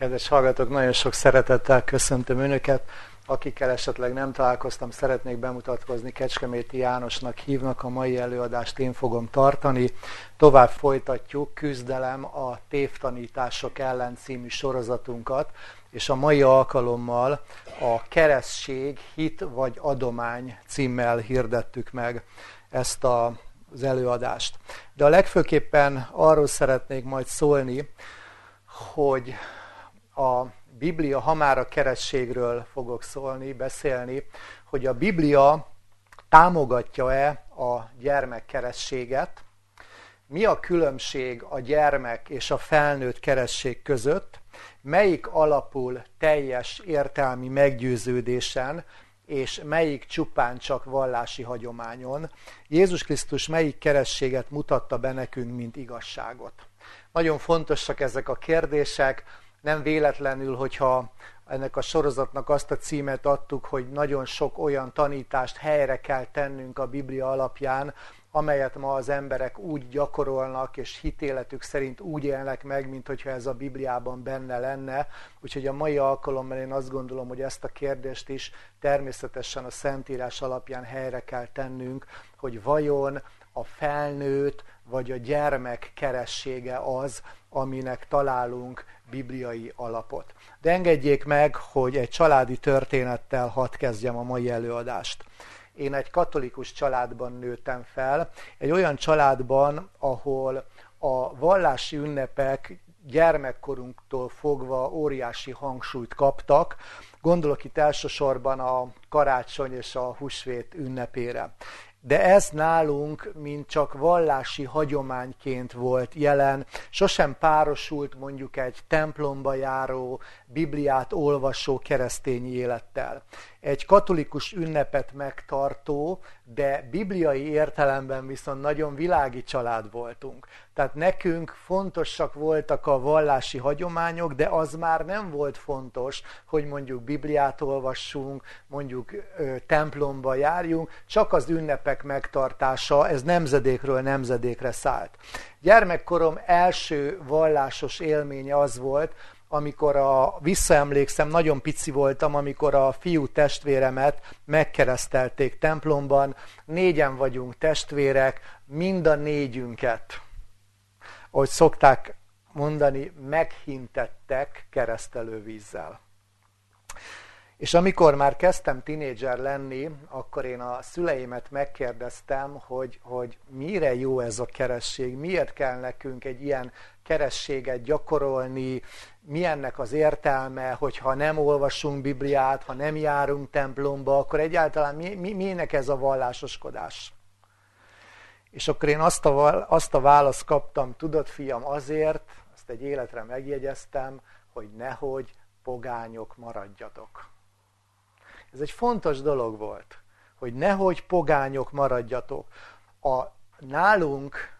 Kedves hallgatók, nagyon sok szeretettel köszöntöm Önöket. Akikkel esetleg nem találkoztam, szeretnék bemutatkozni. Kecskeméti Jánosnak hívnak, a mai előadást én fogom tartani. Tovább folytatjuk küzdelem a tévtanítások ellen című sorozatunkat, és a mai alkalommal a keresztség, hit vagy adomány címmel hirdettük meg ezt a, az előadást. De a legfőképpen arról szeretnék majd szólni, hogy a Biblia, ha már a kerességről fogok szólni, beszélni, hogy a Biblia támogatja-e a gyermekkerességet, mi a különbség a gyermek és a felnőtt keresség között, melyik alapul teljes értelmi meggyőződésen, és melyik csupán csak vallási hagyományon. Jézus Krisztus melyik kerességet mutatta be nekünk, mint igazságot. Nagyon fontosak ezek a kérdések, nem véletlenül, hogyha ennek a sorozatnak azt a címet adtuk, hogy nagyon sok olyan tanítást helyre kell tennünk a Biblia alapján, amelyet ma az emberek úgy gyakorolnak, és hitéletük szerint úgy élnek meg, mint hogyha ez a Bibliában benne lenne. Úgyhogy a mai alkalommal én azt gondolom, hogy ezt a kérdést is természetesen a Szentírás alapján helyre kell tennünk, hogy vajon a felnőtt vagy a gyermek keressége az, aminek találunk bibliai alapot. De engedjék meg, hogy egy családi történettel hadd kezdjem a mai előadást. Én egy katolikus családban nőttem fel, egy olyan családban, ahol a vallási ünnepek gyermekkorunktól fogva óriási hangsúlyt kaptak. Gondolok itt elsősorban a karácsony és a húsvét ünnepére de ez nálunk, mint csak vallási hagyományként volt jelen, sosem párosult mondjuk egy templomba járó, Bibliát olvasó keresztény élettel. Egy katolikus ünnepet megtartó, de bibliai értelemben viszont nagyon világi család voltunk. Tehát nekünk fontosak voltak a vallási hagyományok, de az már nem volt fontos, hogy mondjuk Bibliát olvassunk, mondjuk ö, templomba járjunk, csak az ünnepek megtartása, ez nemzedékről nemzedékre szállt. Gyermekkorom első vallásos élménye az volt, amikor a, visszaemlékszem, nagyon pici voltam, amikor a fiú testvéremet megkeresztelték templomban, négyen vagyunk testvérek, mind a négyünket, ahogy szokták mondani, meghintettek keresztelővízzel. És amikor már kezdtem tinédzser lenni, akkor én a szüleimet megkérdeztem, hogy, hogy mire jó ez a keresség, miért kell nekünk egy ilyen kerességet gyakorolni, mi ennek az értelme, hogyha nem olvasunk Bibliát, ha nem járunk templomba, akkor egyáltalán mi, mi, minek ez a vallásoskodás? És akkor én azt a, azt a választ kaptam, tudod fiam, azért, azt egy életre megjegyeztem, hogy nehogy pogányok maradjatok. Ez egy fontos dolog volt, hogy nehogy pogányok maradjatok. A nálunk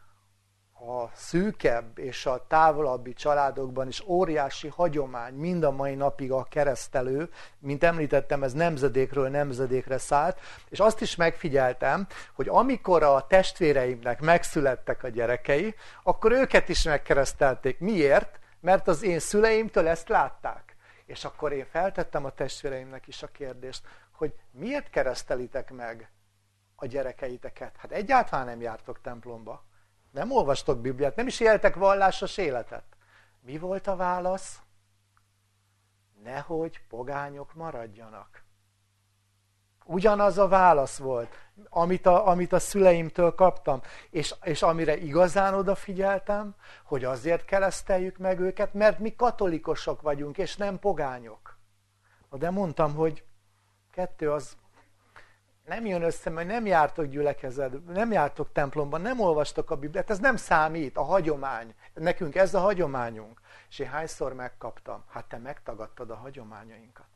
a szűkebb és a távolabbi családokban is óriási hagyomány mind a mai napig a keresztelő, mint említettem, ez nemzedékről nemzedékre szállt, és azt is megfigyeltem, hogy amikor a testvéreimnek megszülettek a gyerekei, akkor őket is megkeresztelték. Miért? Mert az én szüleimtől ezt látták. És akkor én feltettem a testvéreimnek is a kérdést, hogy miért keresztelitek meg a gyerekeiteket? Hát egyáltalán nem jártok templomba nem olvastok Bibliát, nem is éltek vallásos életet. Mi volt a válasz? Nehogy pogányok maradjanak. Ugyanaz a válasz volt, amit a, amit a szüleimtől kaptam, és, és amire igazán odafigyeltem, hogy azért kereszteljük meg őket, mert mi katolikosok vagyunk, és nem pogányok. De mondtam, hogy kettő az nem jön össze, mert nem jártok gyülekezet, nem jártok templomban, nem olvastok a Bibliát, ez nem számít, a hagyomány. Nekünk ez a hagyományunk. És én hányszor megkaptam? Hát te megtagadtad a hagyományainkat.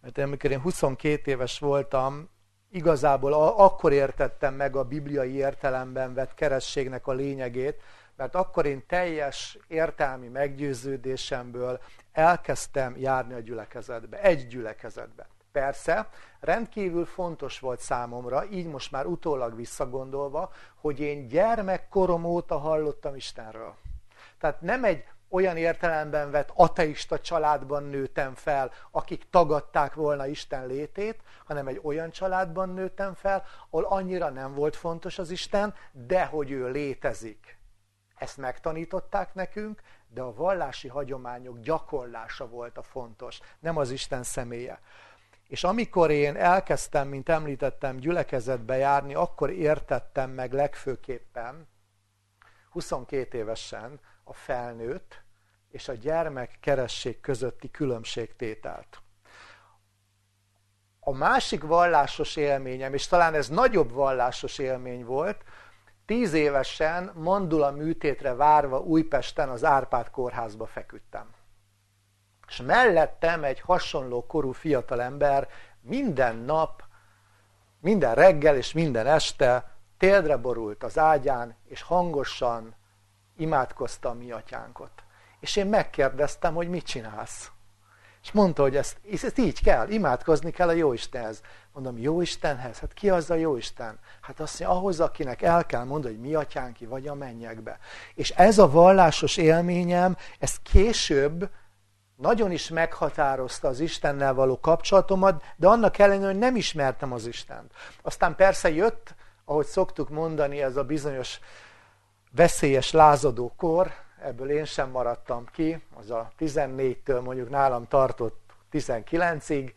Mert amikor én 22 éves voltam, igazából akkor értettem meg a bibliai értelemben vett kerességnek a lényegét, mert akkor én teljes értelmi meggyőződésemből elkezdtem járni a gyülekezetbe, egy gyülekezetbe. Persze, rendkívül fontos volt számomra, így most már utólag visszagondolva, hogy én gyermekkorom óta hallottam Istenről. Tehát nem egy olyan értelemben vett ateista családban nőttem fel, akik tagadták volna Isten létét, hanem egy olyan családban nőttem fel, ahol annyira nem volt fontos az Isten, de hogy ő létezik. Ezt megtanították nekünk, de a vallási hagyományok gyakorlása volt a fontos, nem az Isten személye. És amikor én elkezdtem, mint említettem, gyülekezetbe járni, akkor értettem meg legfőképpen, 22 évesen, a felnőtt és a gyermek keresség közötti különbségtételt. A másik vallásos élményem, és talán ez nagyobb vallásos élmény volt, tíz évesen mandula műtétre várva Újpesten az Árpád kórházba feküdtem. És mellettem egy hasonló korú fiatalember minden nap, minden reggel és minden este téldre borult az ágyán, és hangosan imádkozta a mi atyánkot. És én megkérdeztem, hogy mit csinálsz. És mondta, hogy ezt, ezt így kell, imádkozni kell a Jóistenhez. Mondom, Jóistenhez? Hát ki az a Jóisten? Hát azt mondja, ahhoz, akinek el kell mondani, hogy mi atyánki vagy a mennyekbe. És ez a vallásos élményem, ez később nagyon is meghatározta az Istennel való kapcsolatomat, de annak ellenére, hogy nem ismertem az Istent. Aztán persze jött, ahogy szoktuk mondani, ez a bizonyos veszélyes lázadó kor, ebből én sem maradtam ki, az a 14-től mondjuk nálam tartott 19-ig,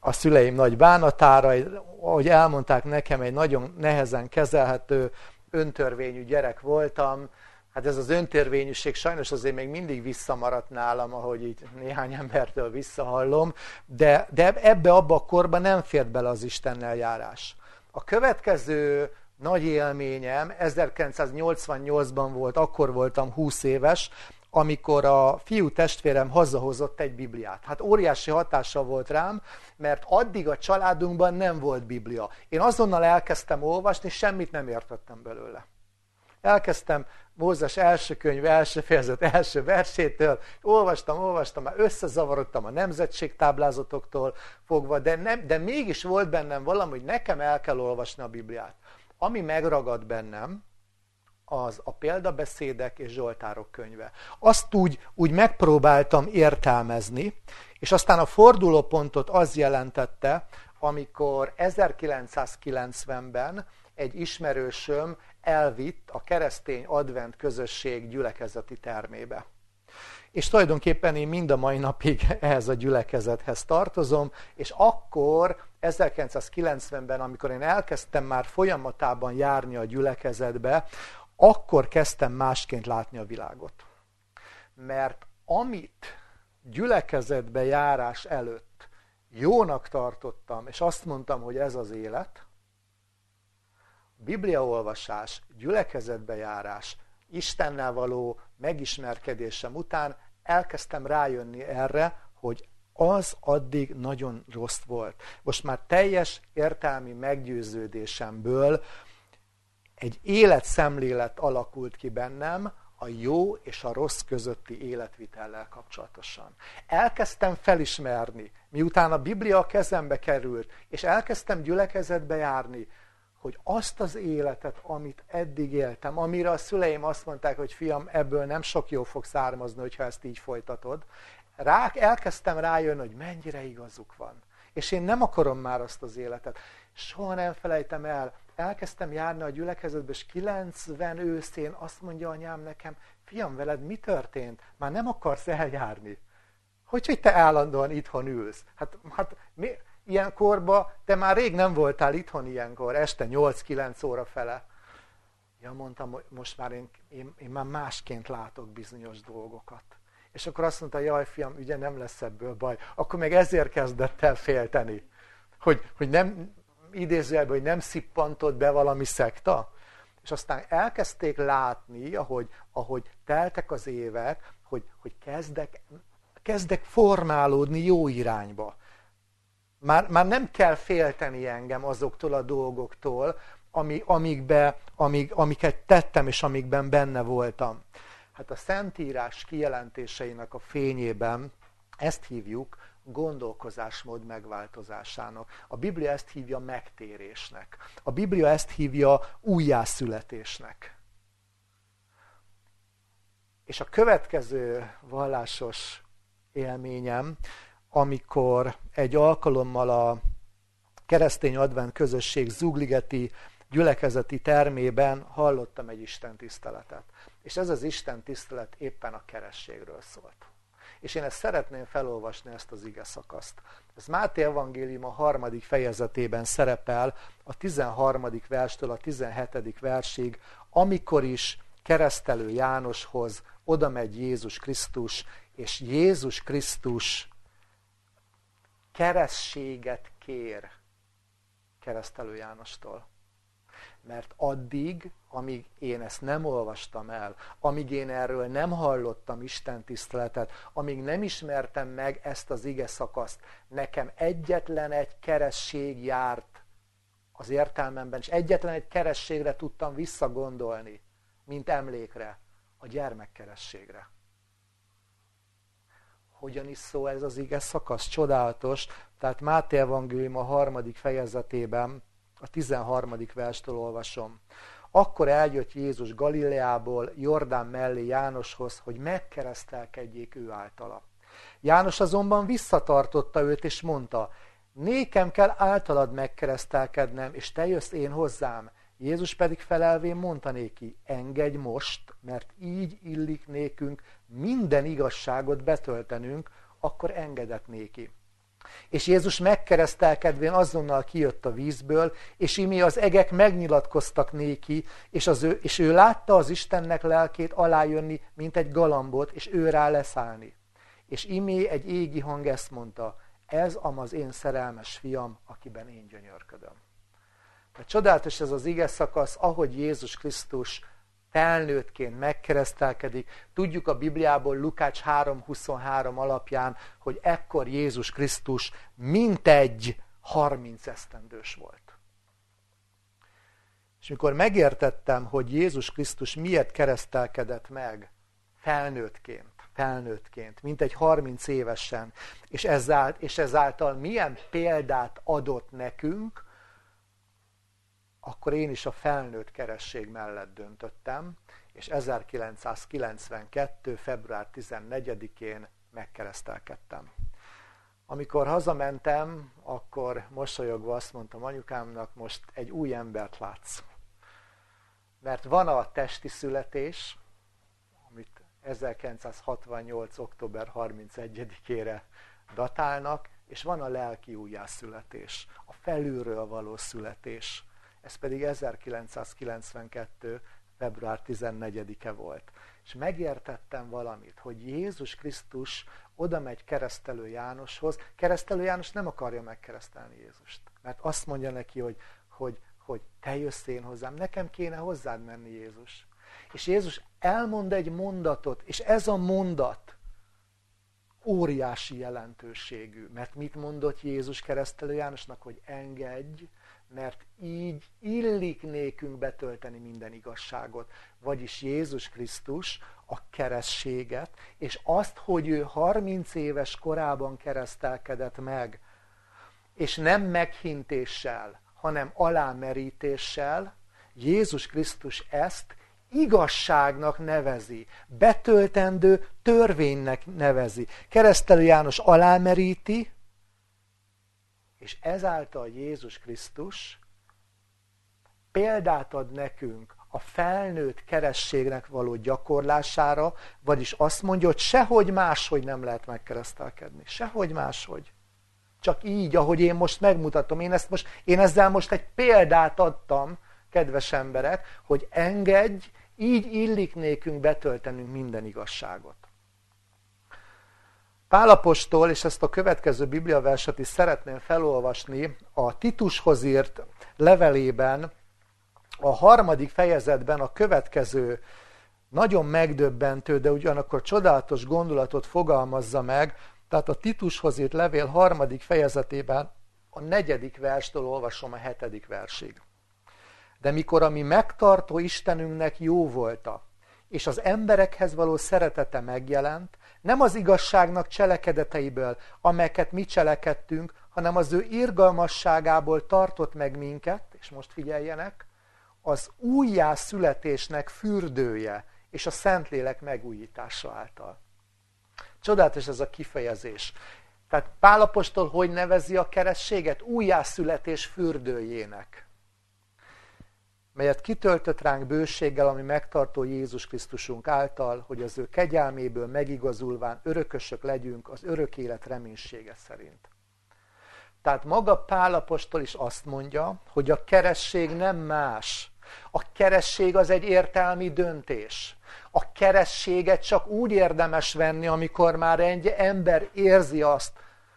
a szüleim nagy bánatára, ahogy elmondták nekem, egy nagyon nehezen kezelhető öntörvényű gyerek voltam, hát ez az öntörvényűség sajnos azért még mindig visszamaradt nálam, ahogy így néhány embertől visszahallom, de, de ebbe abba a korban nem fért bele az Istennel járás. A következő nagy élményem 1988-ban volt, akkor voltam 20 éves, amikor a fiú testvérem hazahozott egy Bibliát. Hát óriási hatása volt rám, mert addig a családunkban nem volt Biblia. Én azonnal elkezdtem olvasni, semmit nem értettem belőle. Elkezdtem Mózes első könyv, első fejezet, első versétől, olvastam, olvastam, már összezavarodtam a nemzetségtáblázatoktól fogva, de, nem, de mégis volt bennem valami, hogy nekem el kell olvasni a Bibliát. Ami megragad bennem, az a példabeszédek és Zsoltárok könyve. Azt úgy, úgy megpróbáltam értelmezni, és aztán a fordulópontot az jelentette, amikor 1990-ben egy ismerősöm elvitt a keresztény advent közösség gyülekezeti termébe. És tulajdonképpen én mind a mai napig ehhez a gyülekezethez tartozom, és akkor 1990-ben, amikor én elkezdtem már folyamatában járni a gyülekezetbe, akkor kezdtem másként látni a világot. Mert amit gyülekezetbe járás előtt jónak tartottam, és azt mondtam, hogy ez az élet, bibliaolvasás, gyülekezetbe járás, Istennel való megismerkedésem után elkezdtem rájönni erre, hogy az addig nagyon rossz volt. Most már teljes értelmi meggyőződésemből egy életszemlélet alakult ki bennem, a jó és a rossz közötti életvitellel kapcsolatosan. Elkezdtem felismerni, miután a Biblia kezembe került, és elkezdtem gyülekezetbe járni, hogy azt az életet, amit eddig éltem, amire a szüleim azt mondták, hogy fiam, ebből nem sok jó fog származni, hogyha ezt így folytatod, rá, elkezdtem rájönni, hogy mennyire igazuk van. És én nem akarom már azt az életet. Soha nem felejtem el, elkezdtem járni a gyülekezetbe, és 90 őszén azt mondja anyám nekem, fiam, veled mi történt? Már nem akarsz eljárni. Hogy, hogy te állandóan itthon ülsz? Hát, hát mi, ilyen korba, te már rég nem voltál itthon ilyenkor, este 8-9 óra fele. Ja, mondtam, hogy most már én, én, én már másként látok bizonyos dolgokat. És akkor azt mondta, jaj fiam, ugye nem lesz ebből baj. Akkor meg ezért kezdett el félteni. Hogy, hogy nem, idézőjelben, hogy nem szippantott be valami szekta. És aztán elkezdték látni, ahogy, ahogy teltek az évek, hogy, hogy kezdek, kezdek formálódni jó irányba. Már, már nem kell félteni engem azoktól a dolgoktól, ami, amikbe, amik, amiket tettem és amikben benne voltam. Hát a Szentírás kijelentéseinek a fényében ezt hívjuk gondolkozásmód megváltozásának. A Biblia ezt hívja megtérésnek. A Biblia ezt hívja újjászületésnek. És a következő vallásos élményem, amikor egy alkalommal a keresztény advent közösség zugligeti gyülekezeti termében hallottam egy Isten tiszteletet. És ez az Isten tisztelet éppen a kerességről szólt. És én ezt szeretném felolvasni, ezt az ige szakaszt. Ez Máté Evangélium a harmadik fejezetében szerepel, a 13. verstől a 17. versig, amikor is keresztelő Jánoshoz oda megy Jézus Krisztus, és Jézus Krisztus kerességet kér keresztelő Jánostól. Mert addig, amíg én ezt nem olvastam el, amíg én erről nem hallottam Isten tiszteletet, amíg nem ismertem meg ezt az ige szakaszt, nekem egyetlen egy keresség járt az értelmemben, és egyetlen egy kerességre tudtam visszagondolni, mint emlékre, a gyermekkerességre. Hogyan is szól ez az ige szakasz? Csodálatos. Tehát Máté Evangélium a harmadik fejezetében, a 13. verstől olvasom. Akkor eljött Jézus Galileából Jordán mellé Jánoshoz, hogy megkeresztelkedjék ő általa. János azonban visszatartotta őt, és mondta, nékem kell általad megkeresztelkednem, és te jössz én hozzám. Jézus pedig felelvén mondta néki, engedj most, mert így illik nékünk minden igazságot betöltenünk, akkor engedett néki. És Jézus megkeresztelkedvén azonnal kijött a vízből, és imi az egek megnyilatkoztak néki, és, az ő, és ő látta az Istennek lelkét alájönni, mint egy galambot, és ő rá leszállni. És imé egy égi hang ezt mondta, ez am az én szerelmes fiam, akiben én gyönyörködöm. Tehát csodálatos ez az ige szakasz, ahogy Jézus Krisztus felnőttként megkeresztelkedik. Tudjuk a Bibliából Lukács 3.23 alapján, hogy ekkor Jézus Krisztus mintegy 30 esztendős volt. És mikor megértettem, hogy Jézus Krisztus miért keresztelkedett meg felnőttként, felnőttként, mint egy 30 évesen, és ezáltal, és ezáltal milyen példát adott nekünk, akkor én is a felnőtt keresség mellett döntöttem, és 1992. február 14-én megkeresztelkedtem. Amikor hazamentem, akkor mosolyogva azt mondtam anyukámnak, most egy új embert látsz. Mert van a testi születés, amit 1968. október 31-ére datálnak, és van a lelki újjászületés, a felülről való születés ez pedig 1992. február 14-e volt. És megértettem valamit, hogy Jézus Krisztus oda megy keresztelő Jánoshoz. Keresztelő János nem akarja megkeresztelni Jézust. Mert azt mondja neki, hogy, hogy, hogy te jössz én hozzám, nekem kéne hozzád menni Jézus. És Jézus elmond egy mondatot, és ez a mondat óriási jelentőségű. Mert mit mondott Jézus keresztelő Jánosnak, hogy engedj, mert így illik nékünk betölteni minden igazságot. Vagyis Jézus Krisztus a kerességet, és azt, hogy ő 30 éves korában keresztelkedett meg, és nem meghintéssel, hanem alámerítéssel, Jézus Krisztus ezt igazságnak nevezi, betöltendő törvénynek nevezi. Keresztelő János alámeríti, és ezáltal Jézus Krisztus példát ad nekünk a felnőtt kerességnek való gyakorlására, vagyis azt mondja, hogy sehogy máshogy nem lehet megkeresztelkedni. Sehogy máshogy. Csak így, ahogy én most megmutatom. Én, ezt most, én ezzel most egy példát adtam, kedves emberek, hogy engedj, így illik nékünk betöltenünk minden igazságot. Pálapostól, és ezt a következő bibliaverset is szeretném felolvasni, a Titushoz írt levelében, a harmadik fejezetben a következő nagyon megdöbbentő, de ugyanakkor csodálatos gondolatot fogalmazza meg, tehát a Titushoz írt levél harmadik fejezetében a negyedik verstől olvasom a hetedik versig. De mikor a mi megtartó Istenünknek jó volta, és az emberekhez való szeretete megjelent, nem az igazságnak cselekedeteiből, amelyeket mi cselekedtünk, hanem az ő irgalmasságából tartott meg minket, és most figyeljenek, az újjászületésnek fürdője és a Szentlélek megújítása által. Csodálatos ez a kifejezés. Tehát Pálapostól hogy nevezi a kerességet? Újjászületés fürdőjének melyet kitöltött ránk bőséggel, ami megtartó Jézus Krisztusunk által, hogy az ő kegyelméből megigazulván örökösök legyünk az örök élet reménysége szerint. Tehát maga Pálapostól is azt mondja, hogy a keresség nem más. A keresség az egy értelmi döntés. A kerességet csak úgy érdemes venni, amikor már egy ember érzi azt,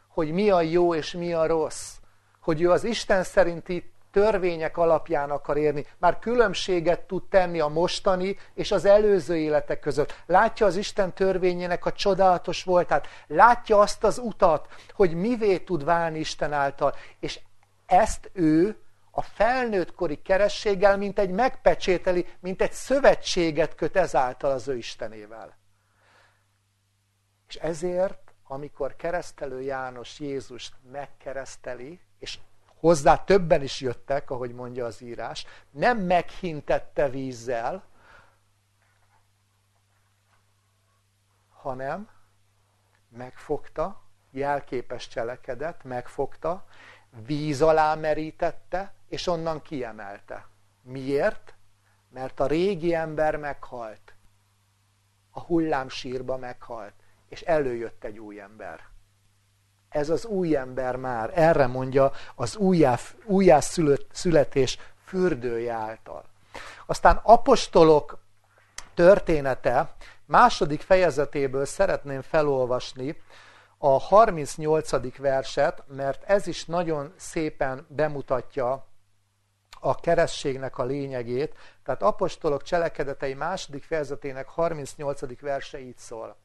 hogy mi a jó és mi a rossz. Hogy ő az Isten szerinti törvények alapján akar érni. Már különbséget tud tenni a mostani és az előző életek között. Látja az Isten törvényének a csodálatos voltát. Látja azt az utat, hogy mivé tud válni Isten által. És ezt ő a felnőttkori kerességgel, mint egy megpecsételi, mint egy szövetséget köt ezáltal az ő Istenével. És ezért, amikor keresztelő János Jézust megkereszteli, és hozzá többen is jöttek, ahogy mondja az írás, nem meghintette vízzel, hanem megfogta, jelképes cselekedet, megfogta, víz alá merítette, és onnan kiemelte. Miért? Mert a régi ember meghalt. A hullámsírba meghalt, és előjött egy új ember. Ez az új ember már, erre mondja az újjás születés fürdője által. Aztán apostolok története második fejezetéből szeretném felolvasni a 38. verset, mert ez is nagyon szépen bemutatja a kerességnek a lényegét. Tehát apostolok cselekedetei második fejezetének 38. verse így szól.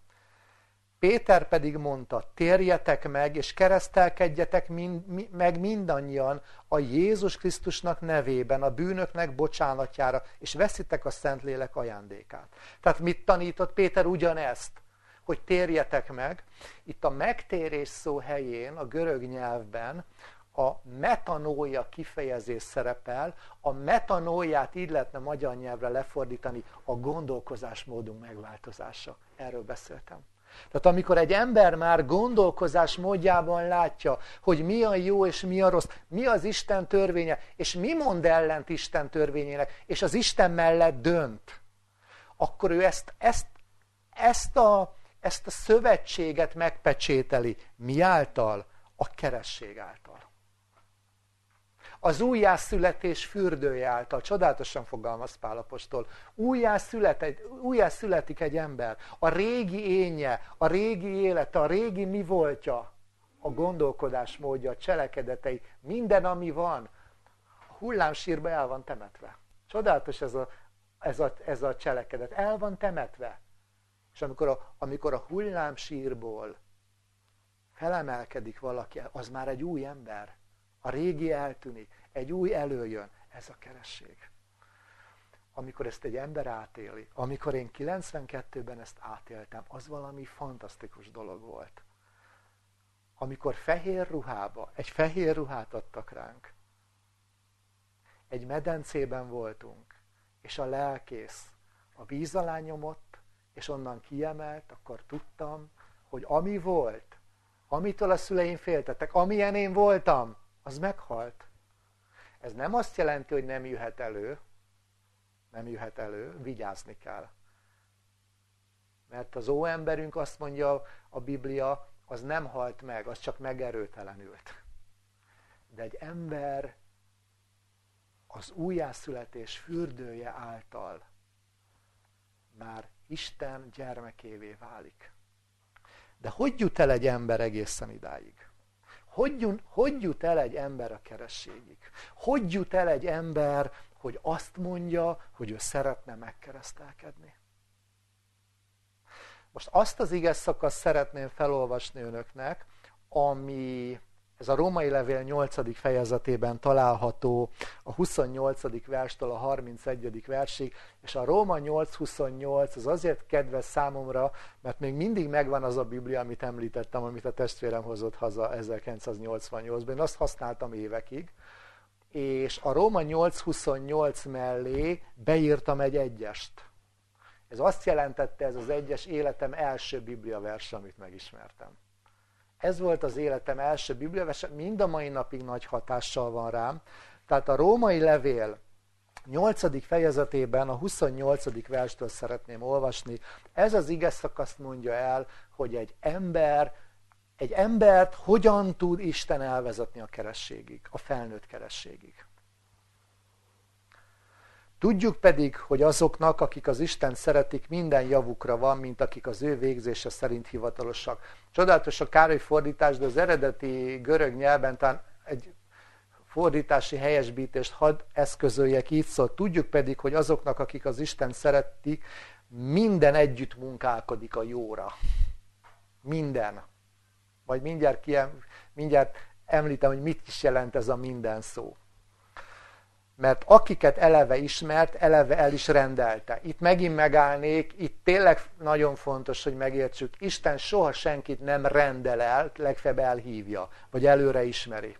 Péter pedig mondta, térjetek meg, és keresztelkedjetek mind, meg mindannyian a Jézus Krisztusnak nevében, a bűnöknek bocsánatjára, és veszitek a Szentlélek ajándékát. Tehát mit tanított Péter ugyanezt? Hogy térjetek meg. Itt a megtérés szó helyén, a görög nyelvben a metanója kifejezés szerepel, a metanóját így lehetne magyar nyelvre lefordítani, a gondolkozásmódunk megváltozása. Erről beszéltem. Tehát amikor egy ember már gondolkozás módjában látja, hogy mi a jó és mi a rossz, mi az Isten törvénye, és mi mond ellent Isten törvényének, és az Isten mellett dönt, akkor ő ezt, ezt, ezt, a, ezt a szövetséget megpecsételi. Mi által? A keresség által az újjászületés fürdője által. Csodálatosan fogalmaz Pálapostól. Újjászületik egy ember. A régi énje, a régi élete, a régi mi voltja, a gondolkodás módja, a cselekedetei, minden, ami van, a hullámsírba el van temetve. Csodálatos ez a, ez a, ez a cselekedet. El van temetve. És amikor a, amikor a hullámsírból felemelkedik valaki, az már egy új ember. A régi eltűnik, egy új előjön. Ez a keresség. Amikor ezt egy ember átéli, amikor én 92-ben ezt átéltem, az valami fantasztikus dolog volt. Amikor fehér ruhába, egy fehér ruhát adtak ránk, egy medencében voltunk, és a lelkész a víz alá nyomott, és onnan kiemelt, akkor tudtam, hogy ami volt, amitől a szüleim féltettek, amilyen én voltam, az meghalt. Ez nem azt jelenti, hogy nem jöhet elő, nem jöhet elő, vigyázni kell. Mert az óemberünk azt mondja a Biblia, az nem halt meg, az csak megerőtelenült. De egy ember az újjászületés fürdője által már Isten gyermekévé válik. De hogy jut el egy ember egészen idáig? Hogy hogy jut el egy ember a kerességig? Hogy jut el egy ember, hogy azt mondja, hogy ő szeretne megkeresztelkedni? Most azt az ige szakaszt szeretném felolvasni önöknek, ami ez a római levél 8. fejezetében található a 28. verstől a 31. versig, és a Róma 8.28 az azért kedves számomra, mert még mindig megvan az a Biblia, amit említettem, amit a testvérem hozott haza 1988-ban. Én azt használtam évekig, és a Róma 8.28 mellé beírtam egy egyest. Ez azt jelentette ez az egyes életem első biblia vers, amit megismertem. Ez volt az életem első biblia vers, mind a mai napig nagy hatással van rám. Tehát a római levél 8. fejezetében a 28. verstől szeretném olvasni. Ez az ige szakaszt mondja el, hogy egy ember, egy embert hogyan tud Isten elvezetni a kerességig, a felnőtt kerességig. Tudjuk pedig, hogy azoknak, akik az Isten szeretik, minden javukra van, mint akik az ő végzése szerint hivatalosak. Csodálatos a Károly fordítás, de az eredeti görög nyelven talán egy fordítási helyesbítést hadd eszközöljek így szól. Tudjuk pedig, hogy azoknak, akik az Isten szeretik, minden együtt munkálkodik a jóra. Minden. Majd mindjárt, kiem, mindjárt említem, hogy mit is jelent ez a minden szó. Mert akiket eleve ismert, eleve el is rendelte. Itt megint megállnék, itt tényleg nagyon fontos, hogy megértsük, Isten soha senkit nem rendel el, legfeljebb elhívja, vagy előre ismeri.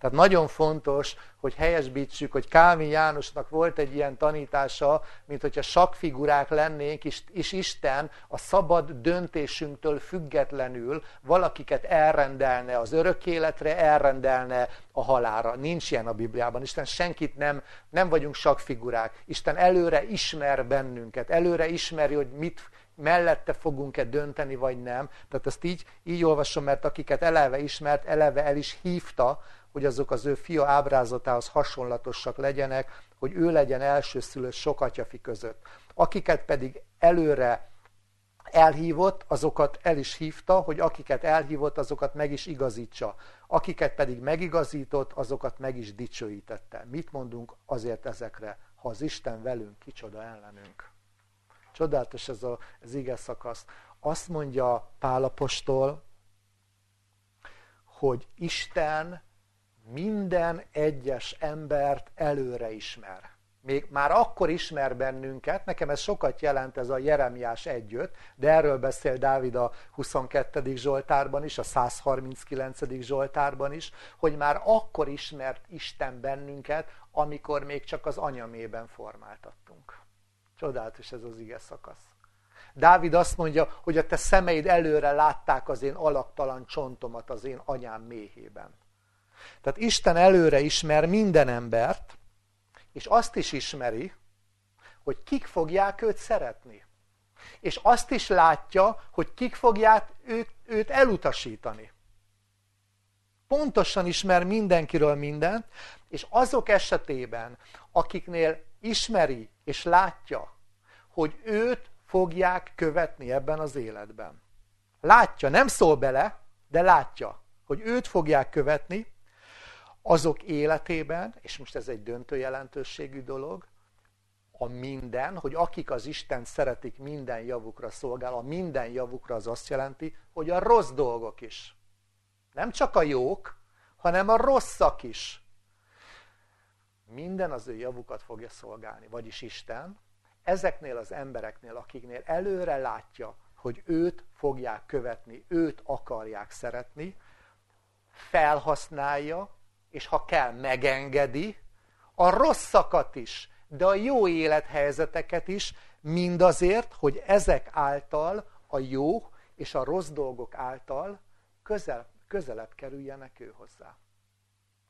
Tehát nagyon fontos, hogy helyesbítsük, hogy Kálvin Jánosnak volt egy ilyen tanítása, mint hogyha sakfigurák lennénk, és, Isten a szabad döntésünktől függetlenül valakiket elrendelne az örök életre, elrendelne a halára. Nincs ilyen a Bibliában. Isten senkit nem, nem vagyunk sakfigurák. Isten előre ismer bennünket, előre ismeri, hogy mit, mellette fogunk-e dönteni, vagy nem. Tehát ezt így, így olvasom, mert akiket eleve ismert, eleve el is hívta, hogy azok az ő fia ábrázatához hasonlatosak legyenek, hogy ő legyen elsőszülött sok atyafi között. Akiket pedig előre elhívott, azokat el is hívta, hogy akiket elhívott, azokat meg is igazítsa. Akiket pedig megigazított, azokat meg is dicsőítette. Mit mondunk azért ezekre? Ha az Isten velünk, kicsoda ellenünk. Csodálatos ez az ige szakasz. Azt mondja Pálapostól, hogy Isten minden egyes embert előre ismer. Még már akkor ismer bennünket, nekem ez sokat jelent ez a Jeremiás 1 de erről beszél Dávid a 22. Zsoltárban is, a 139. Zsoltárban is, hogy már akkor ismert Isten bennünket, amikor még csak az anyamében formáltattunk. Csodálatos ez az ige szakasz. Dávid azt mondja, hogy a te szemeid előre látták az én alaktalan csontomat az én anyám méhében. Tehát Isten előre ismer minden embert, és azt is ismeri, hogy kik fogják őt szeretni. És azt is látja, hogy kik fogják őt, őt elutasítani. Pontosan ismer mindenkiről mindent, és azok esetében, akiknél ismeri és látja, hogy őt fogják követni ebben az életben. Látja, nem szól bele, de látja, hogy őt fogják követni, azok életében, és most ez egy döntő jelentőségű dolog, a minden, hogy akik az Isten szeretik, minden javukra szolgál, a minden javukra az azt jelenti, hogy a rossz dolgok is. Nem csak a jók, hanem a rosszak is. Minden az ő javukat fogja szolgálni, vagyis Isten, ezeknél az embereknél, akiknél előre látja, hogy őt fogják követni, őt akarják szeretni, felhasználja, és ha kell, megengedi, a rosszakat is, de a jó élethelyzeteket is, mindazért, hogy ezek által a jó és a rossz dolgok által közel, közelebb kerüljenek ő hozzá.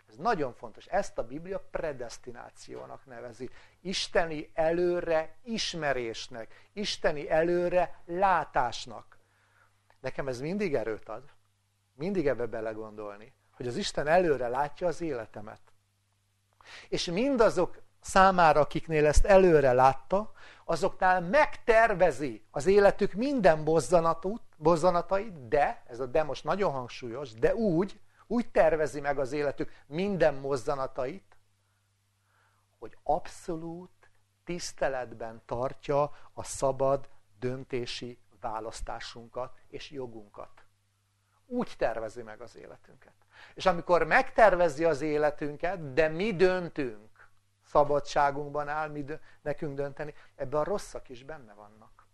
Ez nagyon fontos. Ezt a Biblia predestinációnak nevezi. Isteni előre ismerésnek, isteni előre látásnak. Nekem ez mindig erőt ad. Mindig ebbe belegondolni hogy az Isten előre látja az életemet. És mindazok számára, akiknél ezt előre látta, azoknál megtervezi az életük minden bozzanatait, de, ez a de most nagyon hangsúlyos, de úgy, úgy tervezi meg az életük minden mozzanatait, hogy abszolút tiszteletben tartja a szabad döntési választásunkat és jogunkat. Úgy tervezi meg az életünket. És amikor megtervezi az életünket, de mi döntünk, szabadságunkban áll mi dö- nekünk dönteni, ebben a rosszak is benne vannak.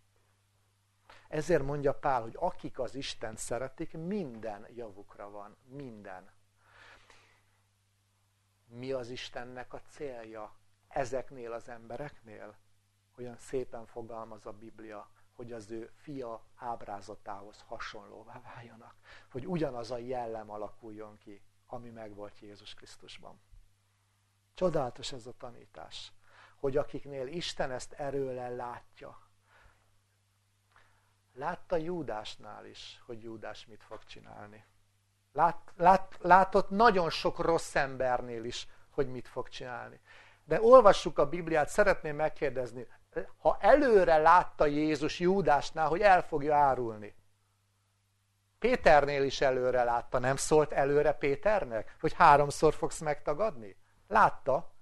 Ezért mondja Pál, hogy akik az Isten szeretik, minden javukra van, minden. Mi az Istennek a célja ezeknél az embereknél? olyan szépen fogalmaz a Biblia, hogy az ő fia ábrázatához hasonlóvá váljanak. Hogy ugyanaz a jellem alakuljon ki, ami megvolt Jézus Krisztusban. Csodálatos ez a tanítás, hogy akiknél Isten ezt erőle látja. Látta Júdásnál is, hogy Júdás mit fog csinálni. Lát, lát, látott nagyon sok rossz embernél is, hogy mit fog csinálni. De olvassuk a Bibliát, szeretném megkérdezni, ha előre látta Jézus Júdásnál, hogy el fogja árulni. Péternél is előre látta, nem szólt előre Péternek, hogy háromszor fogsz megtagadni? Látta.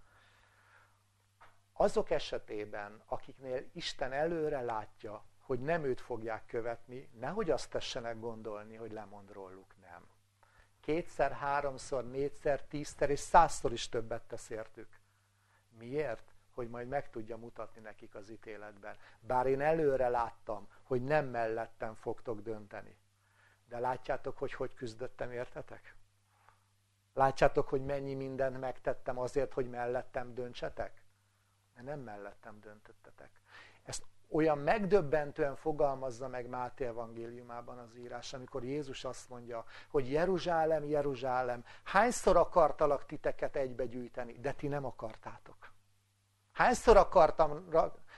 Azok esetében, akiknél Isten előre látja, hogy nem őt fogják követni, nehogy azt tessenek gondolni, hogy lemond róluk, nem. Kétszer, háromszor, négyszer, tízszer és százszor is többet tesz értük. Miért? Hogy majd meg tudja mutatni nekik az ítéletben. Bár én előre láttam, hogy nem mellettem fogtok dönteni. De látjátok, hogy hogy küzdöttem, értetek? Látjátok, hogy mennyi mindent megtettem azért, hogy mellettem döntsetek? De nem mellettem döntöttetek. Ezt olyan megdöbbentően fogalmazza meg Máté evangéliumában az írás, amikor Jézus azt mondja, hogy Jeruzsálem, Jeruzsálem, hányszor akartalak titeket egybegyűjteni, de ti nem akartátok. Hányszor akartam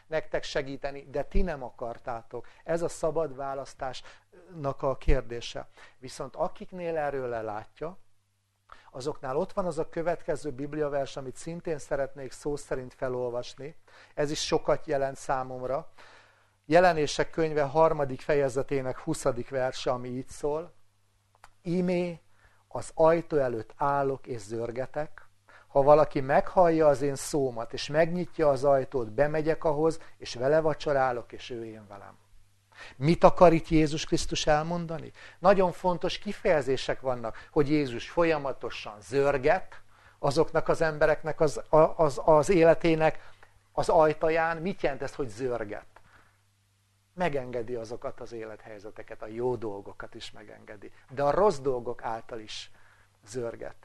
nektek segíteni, de ti nem akartátok. Ez a szabad választásnak a kérdése. Viszont akiknél erről lelátja, azoknál ott van az a következő bibliavers, amit szintén szeretnék szó szerint felolvasni. Ez is sokat jelent számomra. Jelenések könyve harmadik fejezetének 20. verse, ami így szól. Ímé az ajtó előtt állok és zörgetek, ha valaki meghallja az én szómat, és megnyitja az ajtót, bemegyek ahhoz, és vele vacsorálok, és ő én velem. Mit akar itt Jézus Krisztus elmondani? Nagyon fontos kifejezések vannak, hogy Jézus folyamatosan zörget azoknak az embereknek az, az, az életének az ajtaján. Mit jelent ez, hogy zörget? Megengedi azokat az élethelyzeteket, a jó dolgokat is megengedi, de a rossz dolgok által is zörget.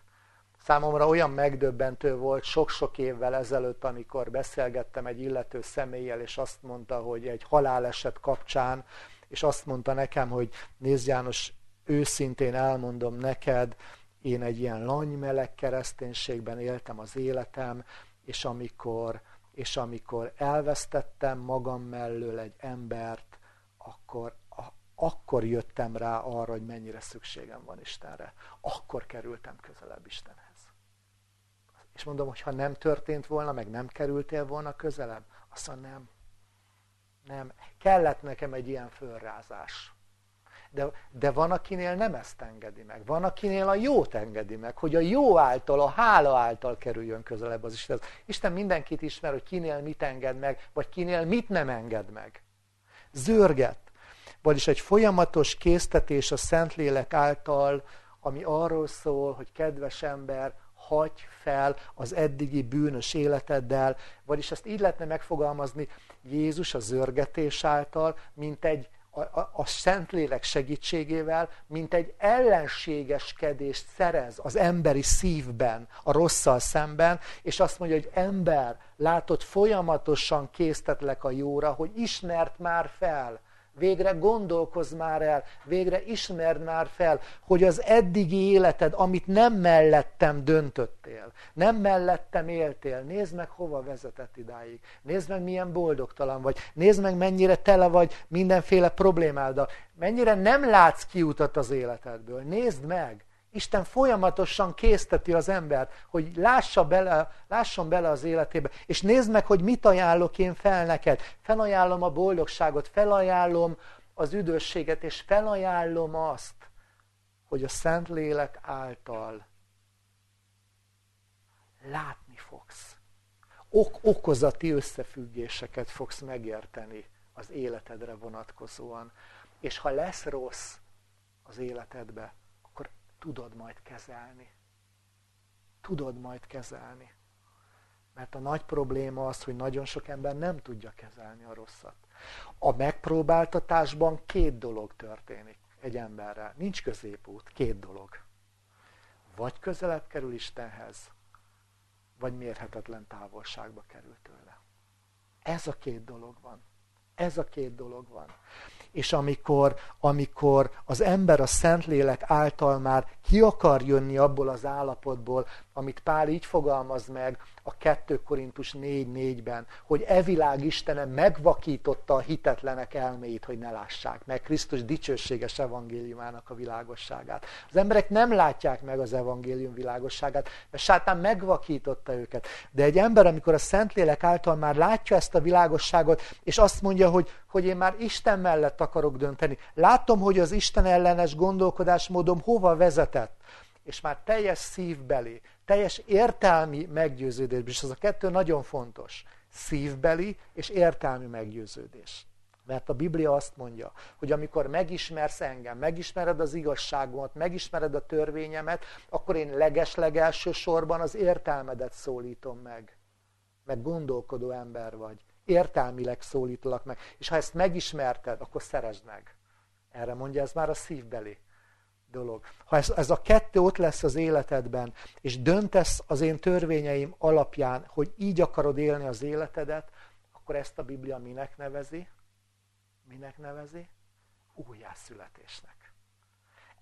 Számomra olyan megdöbbentő volt sok-sok évvel ezelőtt, amikor beszélgettem egy illető személlyel, és azt mondta, hogy egy haláleset kapcsán, és azt mondta nekem, hogy nézd János, őszintén elmondom neked, én egy ilyen lanymeleg kereszténységben éltem az életem, és amikor, és amikor elvesztettem magam mellől egy embert, akkor, a, akkor jöttem rá arra, hogy mennyire szükségem van Istenre. Akkor kerültem közelebb Istenhez. És mondom, hogy ha nem történt volna, meg nem kerültél volna közelebb, azt mondja, nem. Nem. Kellett nekem egy ilyen fölrázás. De, de van, akinél nem ezt engedi meg. Van, akinél a jót engedi meg, hogy a jó által, a hála által kerüljön közelebb az Isten. Isten mindenkit ismer, hogy kinél mit enged meg, vagy kinél mit nem enged meg. Zörget. Vagyis egy folyamatos késztetés a Szentlélek által, ami arról szól, hogy kedves ember, hagy fel az eddigi bűnös életeddel, vagyis ezt így lehetne megfogalmazni Jézus a zörgetés által, mint egy a, a, a Szentlélek segítségével, mint egy ellenségeskedést szerez az emberi szívben, a rosszal szemben, és azt mondja, hogy ember, látod, folyamatosan késztetlek a jóra, hogy ismert már fel, Végre gondolkozz már el, végre ismerd már fel, hogy az eddigi életed, amit nem mellettem döntöttél, nem mellettem éltél, nézd meg, hova vezetett idáig. Nézd meg, milyen boldogtalan vagy. Nézd meg, mennyire tele vagy mindenféle problémáddal. Mennyire nem látsz kiutat az életedből. Nézd meg. Isten folyamatosan készteti az embert, hogy lássa bele, lásson bele az életébe, és nézd meg, hogy mit ajánlok én fel neked. Felajánlom a boldogságot, felajánlom az üdvösséget, és felajánlom azt, hogy a Szentlélek által látni fogsz. Ok okozati összefüggéseket fogsz megérteni az életedre vonatkozóan. És ha lesz rossz az életedbe, tudod majd kezelni. Tudod majd kezelni. Mert a nagy probléma az, hogy nagyon sok ember nem tudja kezelni a rosszat. A megpróbáltatásban két dolog történik egy emberrel. Nincs középút, két dolog. Vagy közelebb kerül Istenhez, vagy mérhetetlen távolságba kerül tőle. Ez a két dolog van. Ez a két dolog van és amikor, amikor az ember a Szentlélek által már ki akar jönni abból az állapotból, amit Pál így fogalmaz meg a 2 Korintus 4.4-ben, hogy e világ Istene megvakította a hitetlenek elméit, hogy ne lássák meg Krisztus dicsőséges evangéliumának a világosságát. Az emberek nem látják meg az evangélium világosságát, mert sátán megvakította őket. De egy ember, amikor a Szentlélek által már látja ezt a világosságot, és azt mondja, hogy, hogy én már Isten mellett akarok dönteni. Látom, hogy az Isten ellenes gondolkodásmódom hova vezetett és már teljes szívbeli, teljes értelmi meggyőződés, és ez a kettő nagyon fontos, szívbeli és értelmi meggyőződés. Mert a Biblia azt mondja, hogy amikor megismersz engem, megismered az igazságomat, megismered a törvényemet, akkor én legeslegelső sorban az értelmedet szólítom meg. Meg gondolkodó ember vagy. Értelmileg szólítalak meg. És ha ezt megismerted, akkor szeresd meg. Erre mondja ez már a szívbeli dolog. Ha ez, ez a kettő ott lesz az életedben, és döntesz az én törvényeim alapján, hogy így akarod élni az életedet, akkor ezt a Biblia minek nevezi? Minek nevezi? Újjászületésnek.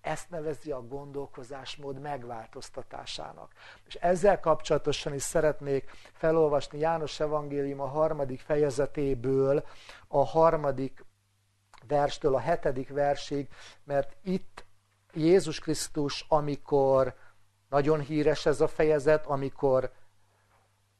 Ezt nevezi a gondolkozásmód megváltoztatásának. És ezzel kapcsolatosan is szeretnék felolvasni János Evangélium a harmadik fejezetéből, a harmadik verstől a hetedik versig, mert itt Jézus Krisztus, amikor nagyon híres ez a fejezet, amikor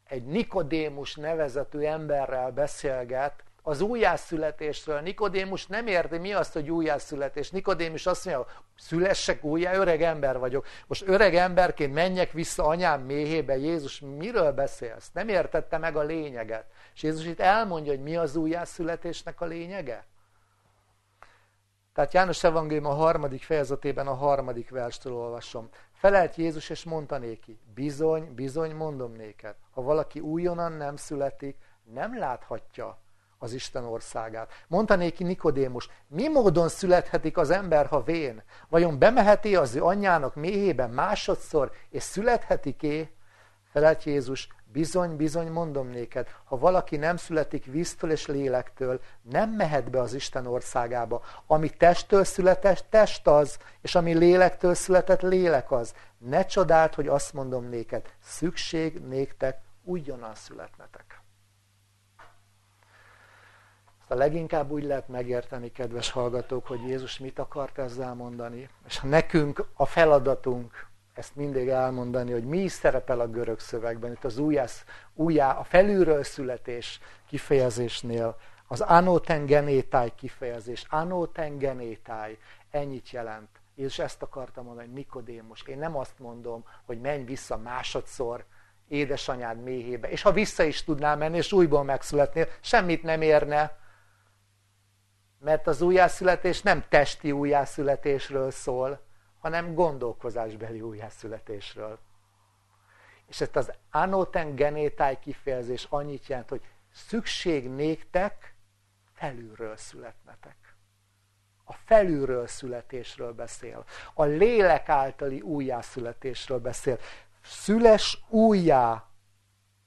egy Nikodémus nevezetű emberrel beszélget, az újjászületésről. Nikodémus nem érti, mi az, hogy újjászületés. Nikodémus azt mondja, szülessek újjá, öreg ember vagyok. Most öreg emberként menjek vissza anyám méhébe. Jézus, miről beszélsz? Nem értette meg a lényeget. És Jézus itt elmondja, hogy mi az újjászületésnek a lényege. Tehát János Evangélium a harmadik fejezetében a harmadik verstől olvasom. Felelt Jézus és mondta néki, bizony, bizony mondom néked, ha valaki újonnan nem születik, nem láthatja az Isten országát. Mondta néki Nikodémus, mi módon születhetik az ember, ha vén? Vajon bemeheti az ő anyjának méhében másodszor, és születhetik-é? Felelt Jézus, Bizony, bizony, mondom néked, ha valaki nem születik víztől és lélektől, nem mehet be az Isten országába. Ami testtől született, test az, és ami lélektől született, lélek az. Ne csodáld, hogy azt mondom néked, szükség néktek újonnan születnetek. Ezt a leginkább úgy lehet megérteni, kedves hallgatók, hogy Jézus mit akart ezzel mondani, és nekünk a feladatunk, ezt mindig elmondani, hogy mi is szerepel a görög szövegben. Itt az újász, újjá, a felülről születés kifejezésnél az anoten genétáj kifejezés, anoten genétáj, ennyit jelent. És ezt akartam mondani, hogy Nikodémus. Én nem azt mondom, hogy menj vissza másodszor édesanyád méhébe. És ha vissza is tudnál menni, és újból megszületnél, semmit nem érne. Mert az újjászületés nem testi újjászületésről szól, hanem gondolkozásbeli újjászületésről. És ezt az anoten genétáj kifejezés annyit jelent, hogy szükség néktek felülről születnetek. A felülről születésről beszél. A lélek általi újjászületésről beszél. Szüles újjá,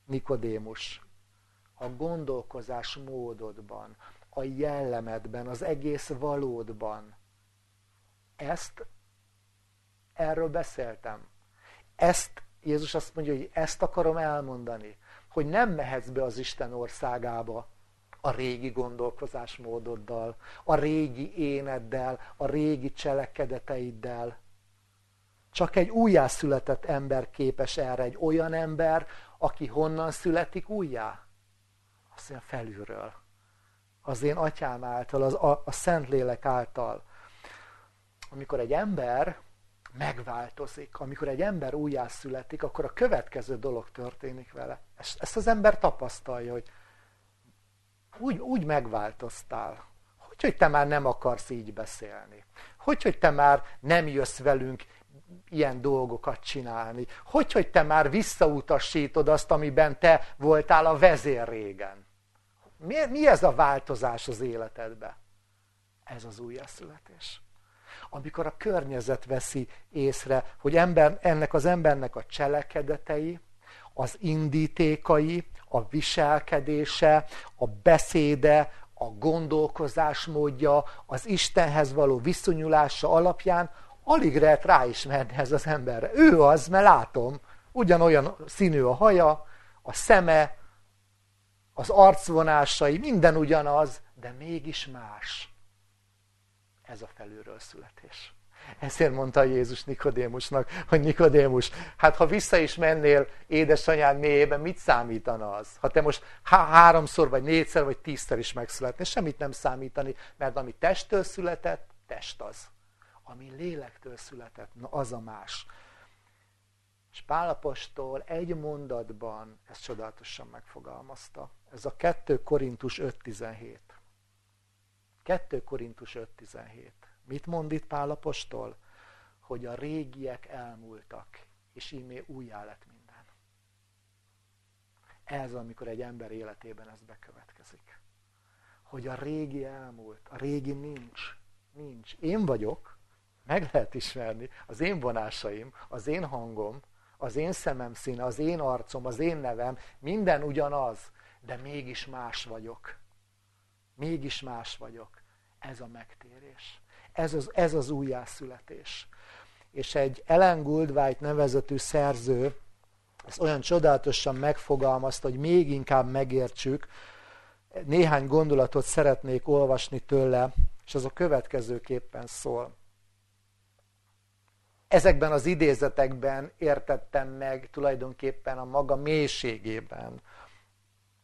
Nikodémus, a gondolkozás módodban, a jellemedben, az egész valódban. Ezt erről beszéltem. Ezt, Jézus azt mondja, hogy ezt akarom elmondani, hogy nem mehetsz be az Isten országába a régi gondolkozásmódoddal, a régi éneddel, a régi cselekedeteiddel. Csak egy újjászületett ember képes erre, egy olyan ember, aki honnan születik újjá? Azt mondja, felülről. Az én atyám által, az a, a Szentlélek által. Amikor egy ember megváltozik. Amikor egy ember újjászületik, akkor a következő dolog történik vele. Ezt, az ember tapasztalja, hogy úgy, úgy megváltoztál. Hogy, hogy te már nem akarsz így beszélni? Hogy, hogy te már nem jössz velünk ilyen dolgokat csinálni? Hogy, hogy te már visszautasítod azt, amiben te voltál a vezér régen? Mi, mi ez a változás az életedbe? Ez az újjászületés amikor a környezet veszi észre, hogy ember, ennek az embernek a cselekedetei, az indítékai, a viselkedése, a beszéde, a gondolkozásmódja, az Istenhez való viszonyulása alapján alig lehet ráismerni ez az emberre. Ő az, mert látom, ugyanolyan színű a haja, a szeme, az arcvonásai, minden ugyanaz, de mégis más. Ez a felülről születés. Ezért mondta Jézus Nikodémusnak, hogy Nikodémus, hát ha vissza is mennél édesanyád mélyében, mit számítana az? Ha te most há- háromszor, vagy négyszer, vagy tízszer is megszületnél, semmit nem számítani, mert ami testtől született, test az. Ami lélektől született, na az a más. És Pálapostól egy mondatban ezt csodálatosan megfogalmazta. Ez a 2 Korintus 5.17. 2 Korintus 5.17. Mit mond itt Pálapostól? Hogy a régiek elmúltak, és ímé újjá lett minden. Ez, amikor egy ember életében ez bekövetkezik. Hogy a régi elmúlt, a régi nincs. Nincs. Én vagyok, meg lehet ismerni, az én vonásaim, az én hangom, az én szemem színe, az én arcom, az én nevem, minden ugyanaz, de mégis más vagyok. Mégis más vagyok. Ez a megtérés. Ez az, ez az újjászületés. És egy Ellen Goldwhite nevezetű szerző ezt olyan csodálatosan megfogalmazta, hogy még inkább megértsük. Néhány gondolatot szeretnék olvasni tőle, és az a következőképpen szól. Ezekben az idézetekben értettem meg tulajdonképpen a maga mélységében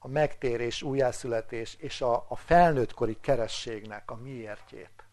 a megtérés, újjászületés és a, a felnőttkori kerességnek a miértjét.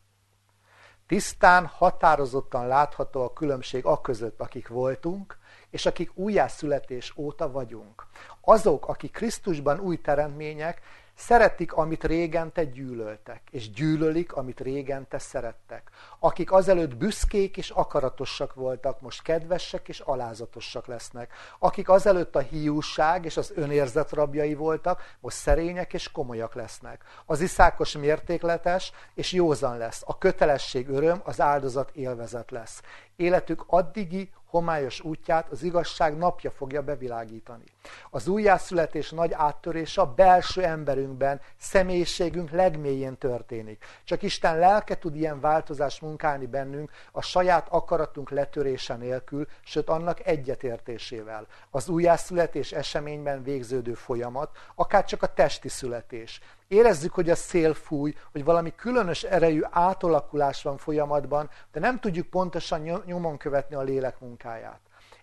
Tisztán, határozottan látható a különbség a között, akik voltunk, és akik újjászületés óta vagyunk. Azok, akik Krisztusban új teremtmények, Szeretik, amit régen te gyűlöltek, és gyűlölik, amit régen te szerettek. Akik azelőtt büszkék és akaratosak voltak, most kedvesek és alázatosak lesznek. Akik azelőtt a hiúság és az önérzet rabjai voltak, most szerények és komolyak lesznek. Az iszákos mértékletes és józan lesz. A kötelesség öröm, az áldozat élvezet lesz. Életük addigi homályos útját az igazság napja fogja bevilágítani. Az újjászületés nagy áttörése a belső emberünkben, személyiségünk legmélyén történik. Csak Isten lelke tud ilyen változást munkálni bennünk a saját akaratunk letörése nélkül, sőt annak egyetértésével. Az újjászületés eseményben végződő folyamat, akár csak a testi születés. Érezzük, hogy a szél fúj, hogy valami különös erejű átalakulás van folyamatban, de nem tudjuk pontosan nyomon követni a lélek munkáját.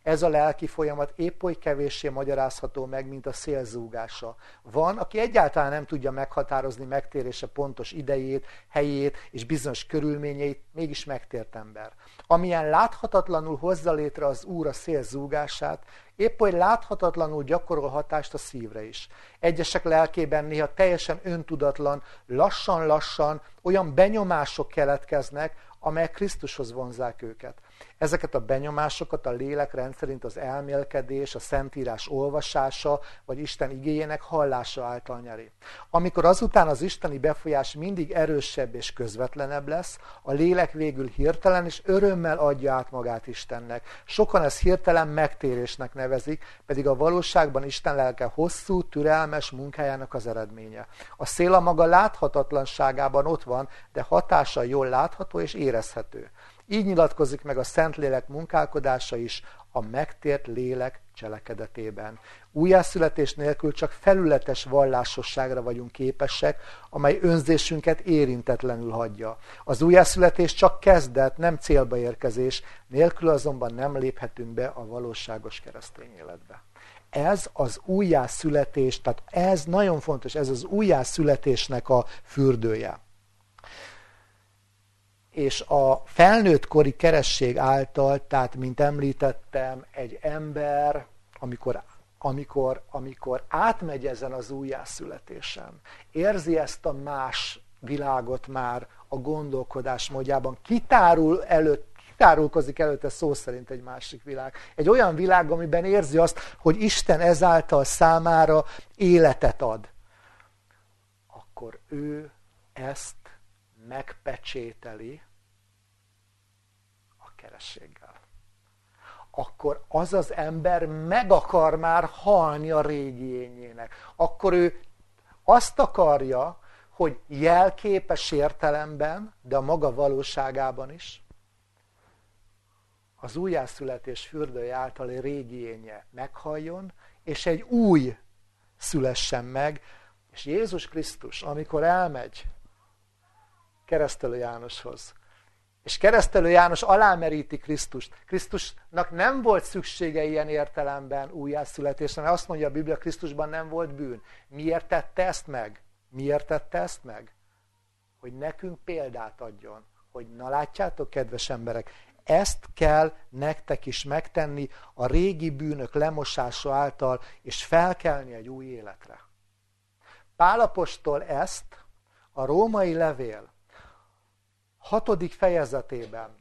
Ez a lelki folyamat épp oly kevéssé magyarázható meg, mint a szél zúgása. Van, aki egyáltalán nem tudja meghatározni megtérése pontos idejét, helyét és bizonyos körülményeit, mégis megtért ember. Amilyen láthatatlanul hozza létre az Úr a szél zúgását, épp oly láthatatlanul gyakorol hatást a szívre is. Egyesek lelkében néha teljesen öntudatlan, lassan-lassan olyan benyomások keletkeznek, amelyek Krisztushoz vonzák őket. Ezeket a benyomásokat a lélek rendszerint az elmélkedés, a szentírás olvasása, vagy Isten igényének hallása által nyeri. Amikor azután az isteni befolyás mindig erősebb és közvetlenebb lesz, a lélek végül hirtelen és örömmel adja át magát Istennek. Sokan ezt hirtelen megtérésnek nevezik, pedig a valóságban Isten lelke hosszú, türelmes munkájának az eredménye. A szél a maga láthatatlanságában ott van, de hatása jól látható és érezhető. Így nyilatkozik meg a Szentlélek munkálkodása is a megtért lélek cselekedetében. Újjászületés nélkül csak felületes vallásosságra vagyunk képesek, amely önzésünket érintetlenül hagyja. Az újjászületés csak kezdet, nem célba érkezés, nélkül azonban nem léphetünk be a valóságos keresztény életbe. Ez az újjászületés, tehát ez nagyon fontos, ez az újjászületésnek a fürdője és a felnőtt kori keresség által, tehát mint említettem, egy ember, amikor, amikor, amikor átmegy ezen az újjászületésen, érzi ezt a más világot már a gondolkodás módjában, kitárul előtt, kitárulkozik előtte szó szerint egy másik világ. Egy olyan világ, amiben érzi azt, hogy Isten ezáltal számára életet ad. Akkor ő ezt megpecsételi a kerességgel. akkor az az ember meg akar már halni a régi ényének. Akkor ő azt akarja, hogy jelképes értelemben, de a maga valóságában is, az újjászületés fürdője általi régiénye meghalljon, és egy új szülessen meg, és Jézus Krisztus, amikor elmegy keresztelő Jánoshoz, és keresztelő János alámeríti Krisztust. Krisztusnak nem volt szüksége ilyen értelemben újjászületésre, mert azt mondja a Biblia, Krisztusban nem volt bűn. Miért tette ezt meg? Miért tette ezt meg? Hogy nekünk példát adjon. Hogy na látjátok, kedves emberek, ezt kell nektek is megtenni a régi bűnök lemosása által, és felkelni egy új életre. Pálapostól ezt a római levél hatodik fejezetében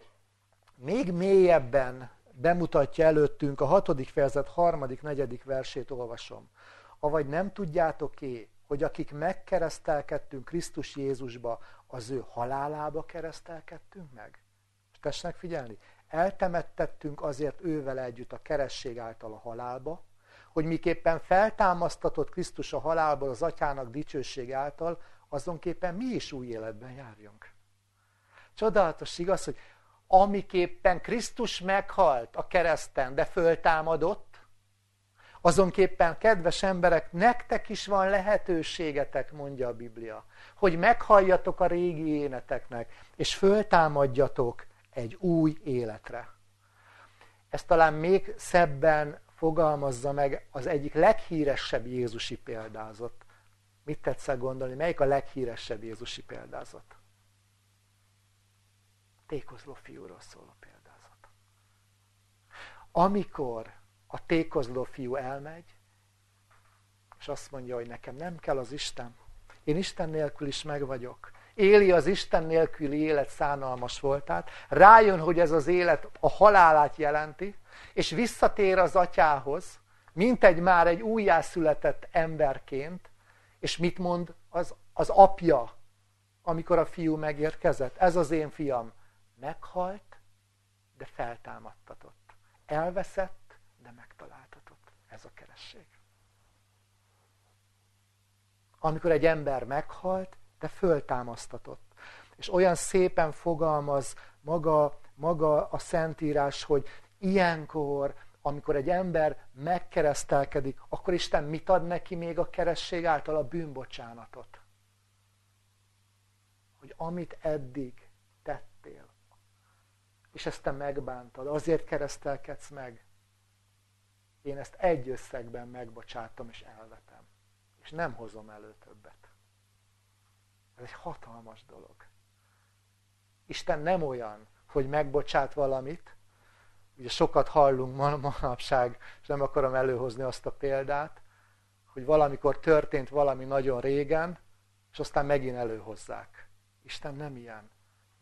még mélyebben bemutatja előttünk a hatodik fejezet harmadik, negyedik versét olvasom. Avagy nem tudjátok-é, hogy akik megkeresztelkedtünk Krisztus Jézusba, az ő halálába keresztelkedtünk meg? És tessenek figyelni, eltemettettünk azért ővel együtt a keresség által a halálba, hogy miképpen feltámasztatott Krisztus a halálból az atyának dicsőség által, azonképpen mi is új életben járjunk. Csodálatos igaz, hogy amiképpen Krisztus meghalt a kereszten, de föltámadott, azonképpen, kedves emberek, nektek is van lehetőségetek, mondja a Biblia, hogy meghalljatok a régi éneteknek, és föltámadjatok egy új életre. Ezt talán még szebben fogalmazza meg az egyik leghíresebb Jézusi példázat. Mit tetszett gondolni? Melyik a leghíresebb Jézusi példázat? Tékozló fiúról szóló példázat. Amikor a tékozló fiú elmegy, és azt mondja, hogy nekem nem kell az Isten, én Isten nélkül is meg vagyok. Éli az Isten nélküli élet szánalmas voltát, rájön, hogy ez az élet a halálát jelenti, és visszatér az atyához, mint egy már egy újjászületett emberként, és mit mond az, az apja, amikor a fiú megérkezett? Ez az én fiam, Meghalt, de feltámadtatott. Elveszett, de megtaláltatott. Ez a keresség. Amikor egy ember meghalt, de föltámasztatott. És olyan szépen fogalmaz maga, maga a Szentírás, hogy ilyenkor, amikor egy ember megkeresztelkedik, akkor Isten mit ad neki még a keresség által? A bűnbocsánatot. Hogy amit eddig és ezt te megbántad, azért keresztelkedsz meg. Én ezt egy összegben megbocsátom és elvetem. És nem hozom elő többet. Ez egy hatalmas dolog. Isten nem olyan, hogy megbocsát valamit, ugye sokat hallunk manapság, és nem akarom előhozni azt a példát, hogy valamikor történt valami nagyon régen, és aztán megint előhozzák. Isten nem ilyen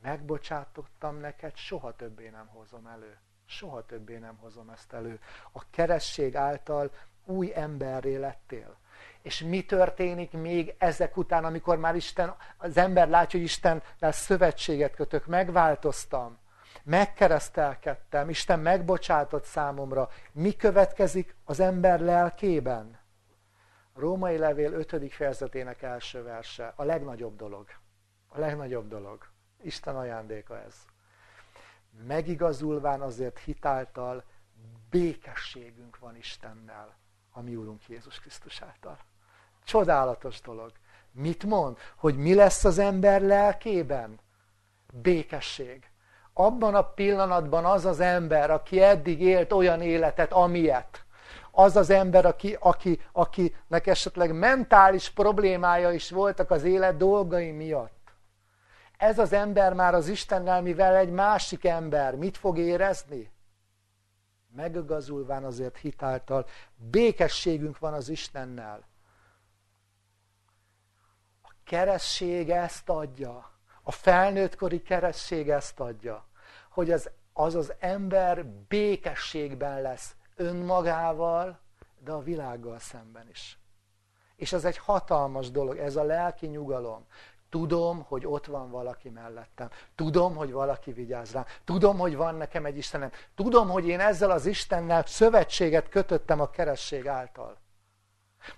megbocsátottam neked, soha többé nem hozom elő. Soha többé nem hozom ezt elő. A keresség által új emberré lettél. És mi történik még ezek után, amikor már Isten, az ember látja, hogy Istennel szövetséget kötök, megváltoztam, megkeresztelkedtem, Isten megbocsátott számomra. Mi következik az ember lelkében? Római levél 5. fejezetének első verse, a legnagyobb dolog. A legnagyobb dolog. Isten ajándéka ez. Megigazulván azért hitáltal békességünk van Istennel, a mi Úrunk Jézus Krisztus által. Csodálatos dolog. Mit mond? Hogy mi lesz az ember lelkében? Békesség. Abban a pillanatban az az ember, aki eddig élt olyan életet, amilyet, az az ember, aki, aki, akinek esetleg mentális problémája is voltak az élet dolgai miatt, ez az ember már az Istennel, mivel egy másik ember, mit fog érezni? Megigazulván azért hitáltal, békességünk van az Istennel. A keresség ezt adja. A felnőttkori keresség ezt adja. Hogy az, az az ember békességben lesz önmagával, de a világgal szemben is. És ez egy hatalmas dolog, ez a lelki nyugalom. Tudom, hogy ott van valaki mellettem. Tudom, hogy valaki vigyáz rám. Tudom, hogy van nekem egy Istenem. Tudom, hogy én ezzel az Istennel szövetséget kötöttem a keresség által.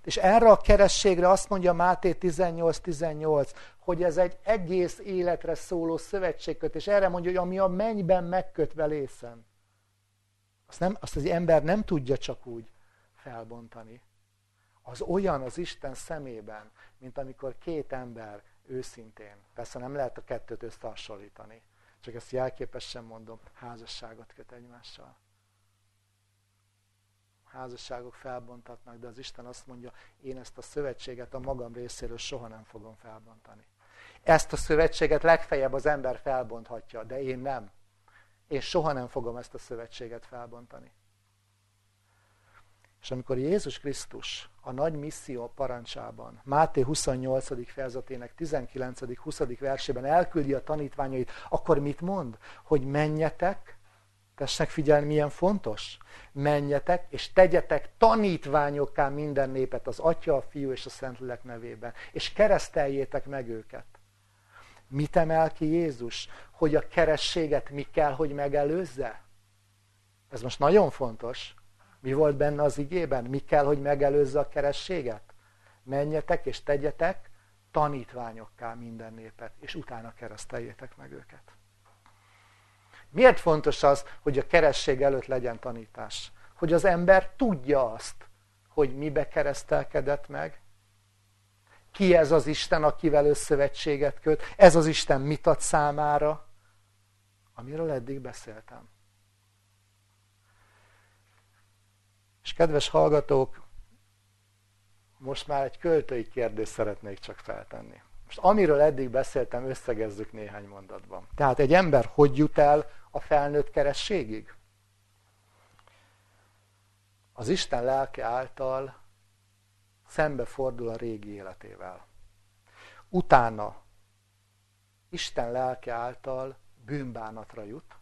És erre a kerességre azt mondja Máté 18-18, hogy ez egy egész életre szóló szövetségkötés. Erre mondja, hogy ami a mennyben megkötve lészen. Azt, nem, azt az ember nem tudja csak úgy felbontani. Az olyan az Isten szemében, mint amikor két ember őszintén, persze nem lehet a kettőt összehasonlítani, csak ezt jelképesen mondom, házasságot köt egymással házasságok felbontatnak, de az Isten azt mondja, én ezt a szövetséget a magam részéről soha nem fogom felbontani. Ezt a szövetséget legfeljebb az ember felbonthatja, de én nem. Én soha nem fogom ezt a szövetséget felbontani. És amikor Jézus Krisztus a nagy misszió parancsában, Máté 28. fejezetének 19.-20. versében elküldi a tanítványait, akkor mit mond? Hogy menjetek, Tessenek figyelni, milyen fontos. Menjetek, és tegyetek tanítványokká minden népet az Atya, a Fiú és a Szentlélek nevében, és kereszteljétek meg őket. Mit emel ki Jézus? Hogy a kerességet mi kell, hogy megelőzze? Ez most nagyon fontos. Mi volt benne az igében? Mi kell, hogy megelőzze a kerességet? Menjetek és tegyetek tanítványokká minden népet, és utána kereszteljétek meg őket. Miért fontos az, hogy a keresség előtt legyen tanítás? Hogy az ember tudja azt, hogy mibe keresztelkedett meg, ki ez az Isten, akivel összövetséget köt, ez az Isten mit ad számára, amiről eddig beszéltem. És kedves hallgatók, most már egy költői kérdést szeretnék csak feltenni. Most amiről eddig beszéltem, összegezzük néhány mondatban. Tehát egy ember hogy jut el a felnőtt kerességig? Az Isten lelke által szembefordul a régi életével. Utána Isten lelke által bűnbánatra jut.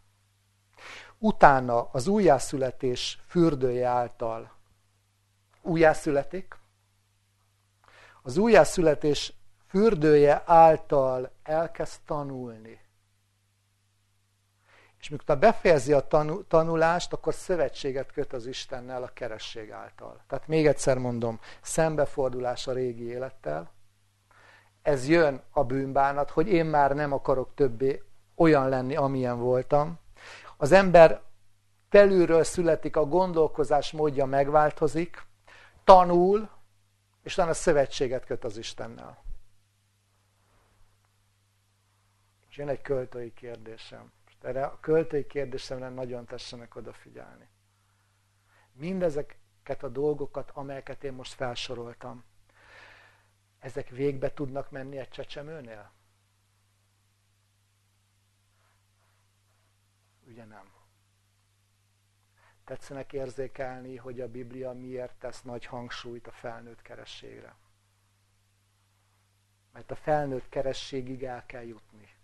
Utána az újjászületés fürdője által újjászületik. Az újjászületés fürdője által elkezd tanulni. És mikor befejezi a tanulást, akkor szövetséget köt az Istennel a keresség által. Tehát még egyszer mondom, szembefordulás a régi élettel, ez jön a bűnbánat, hogy én már nem akarok többé olyan lenni, amilyen voltam. Az ember felülről születik, a gondolkozás módja megváltozik, tanul, és utána szövetséget köt az Istennel. És jön egy költői kérdésem. Erre a költői kérdésemre nagyon tessenek odafigyelni. Mindezeket a dolgokat, amelyeket én most felsoroltam, ezek végbe tudnak menni egy csecsemőnél? Ugye nem. Tetszenek érzékelni, hogy a Biblia miért tesz nagy hangsúlyt a felnőtt kerességre. Mert a felnőtt kerességig el kell jutni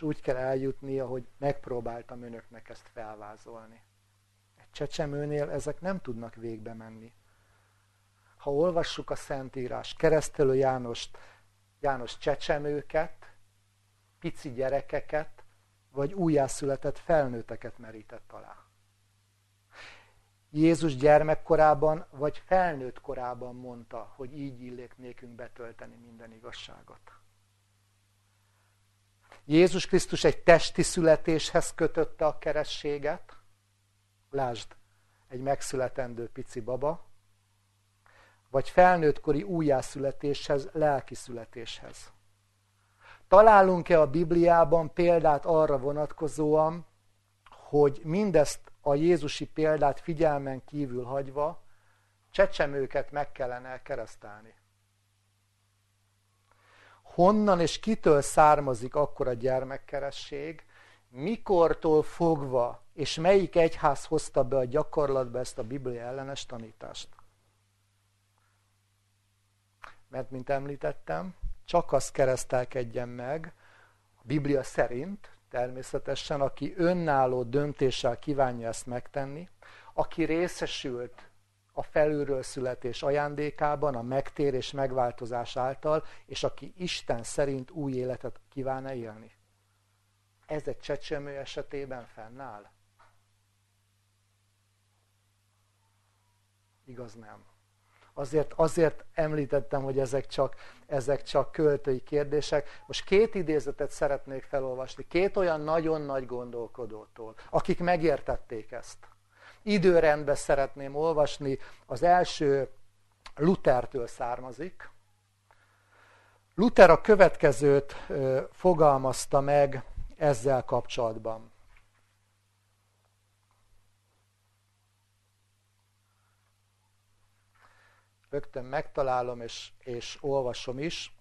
és úgy kell eljutni, ahogy megpróbáltam önöknek ezt felvázolni. Egy csecsemőnél ezek nem tudnak végbe menni. Ha olvassuk a Szentírás, keresztelő Jánost, János csecsemőket, pici gyerekeket, vagy újjászületett felnőtteket merített alá. Jézus gyermekkorában, vagy felnőtt korában mondta, hogy így illék nékünk betölteni minden igazságot. Jézus Krisztus egy testi születéshez kötötte a kerességet. Lásd, egy megszületendő pici baba, vagy felnőttkori újjászületéshez, lelki születéshez. Találunk-e a Bibliában példát arra vonatkozóan, hogy mindezt a Jézusi példát figyelmen kívül hagyva csecsemőket meg kellene keresztelni? honnan és kitől származik akkor a gyermekkeresség, mikortól fogva, és melyik egyház hozta be a gyakorlatba ezt a Biblia ellenes tanítást. Mert, mint említettem, csak az keresztelkedjen meg, a Biblia szerint, természetesen, aki önálló döntéssel kívánja ezt megtenni, aki részesült a felülről születés ajándékában, a megtérés megváltozás által, és aki Isten szerint új életet kíván élni. Ez egy csecsemő esetében fennáll? Igaz nem. Azért, azért említettem, hogy ezek csak, ezek csak költői kérdések. Most két idézetet szeretnék felolvasni, két olyan nagyon nagy gondolkodótól, akik megértették ezt. Időrendben szeretném olvasni, az első Luthertől származik. Luther a következőt fogalmazta meg ezzel kapcsolatban. Rögtön megtalálom és, és olvasom is.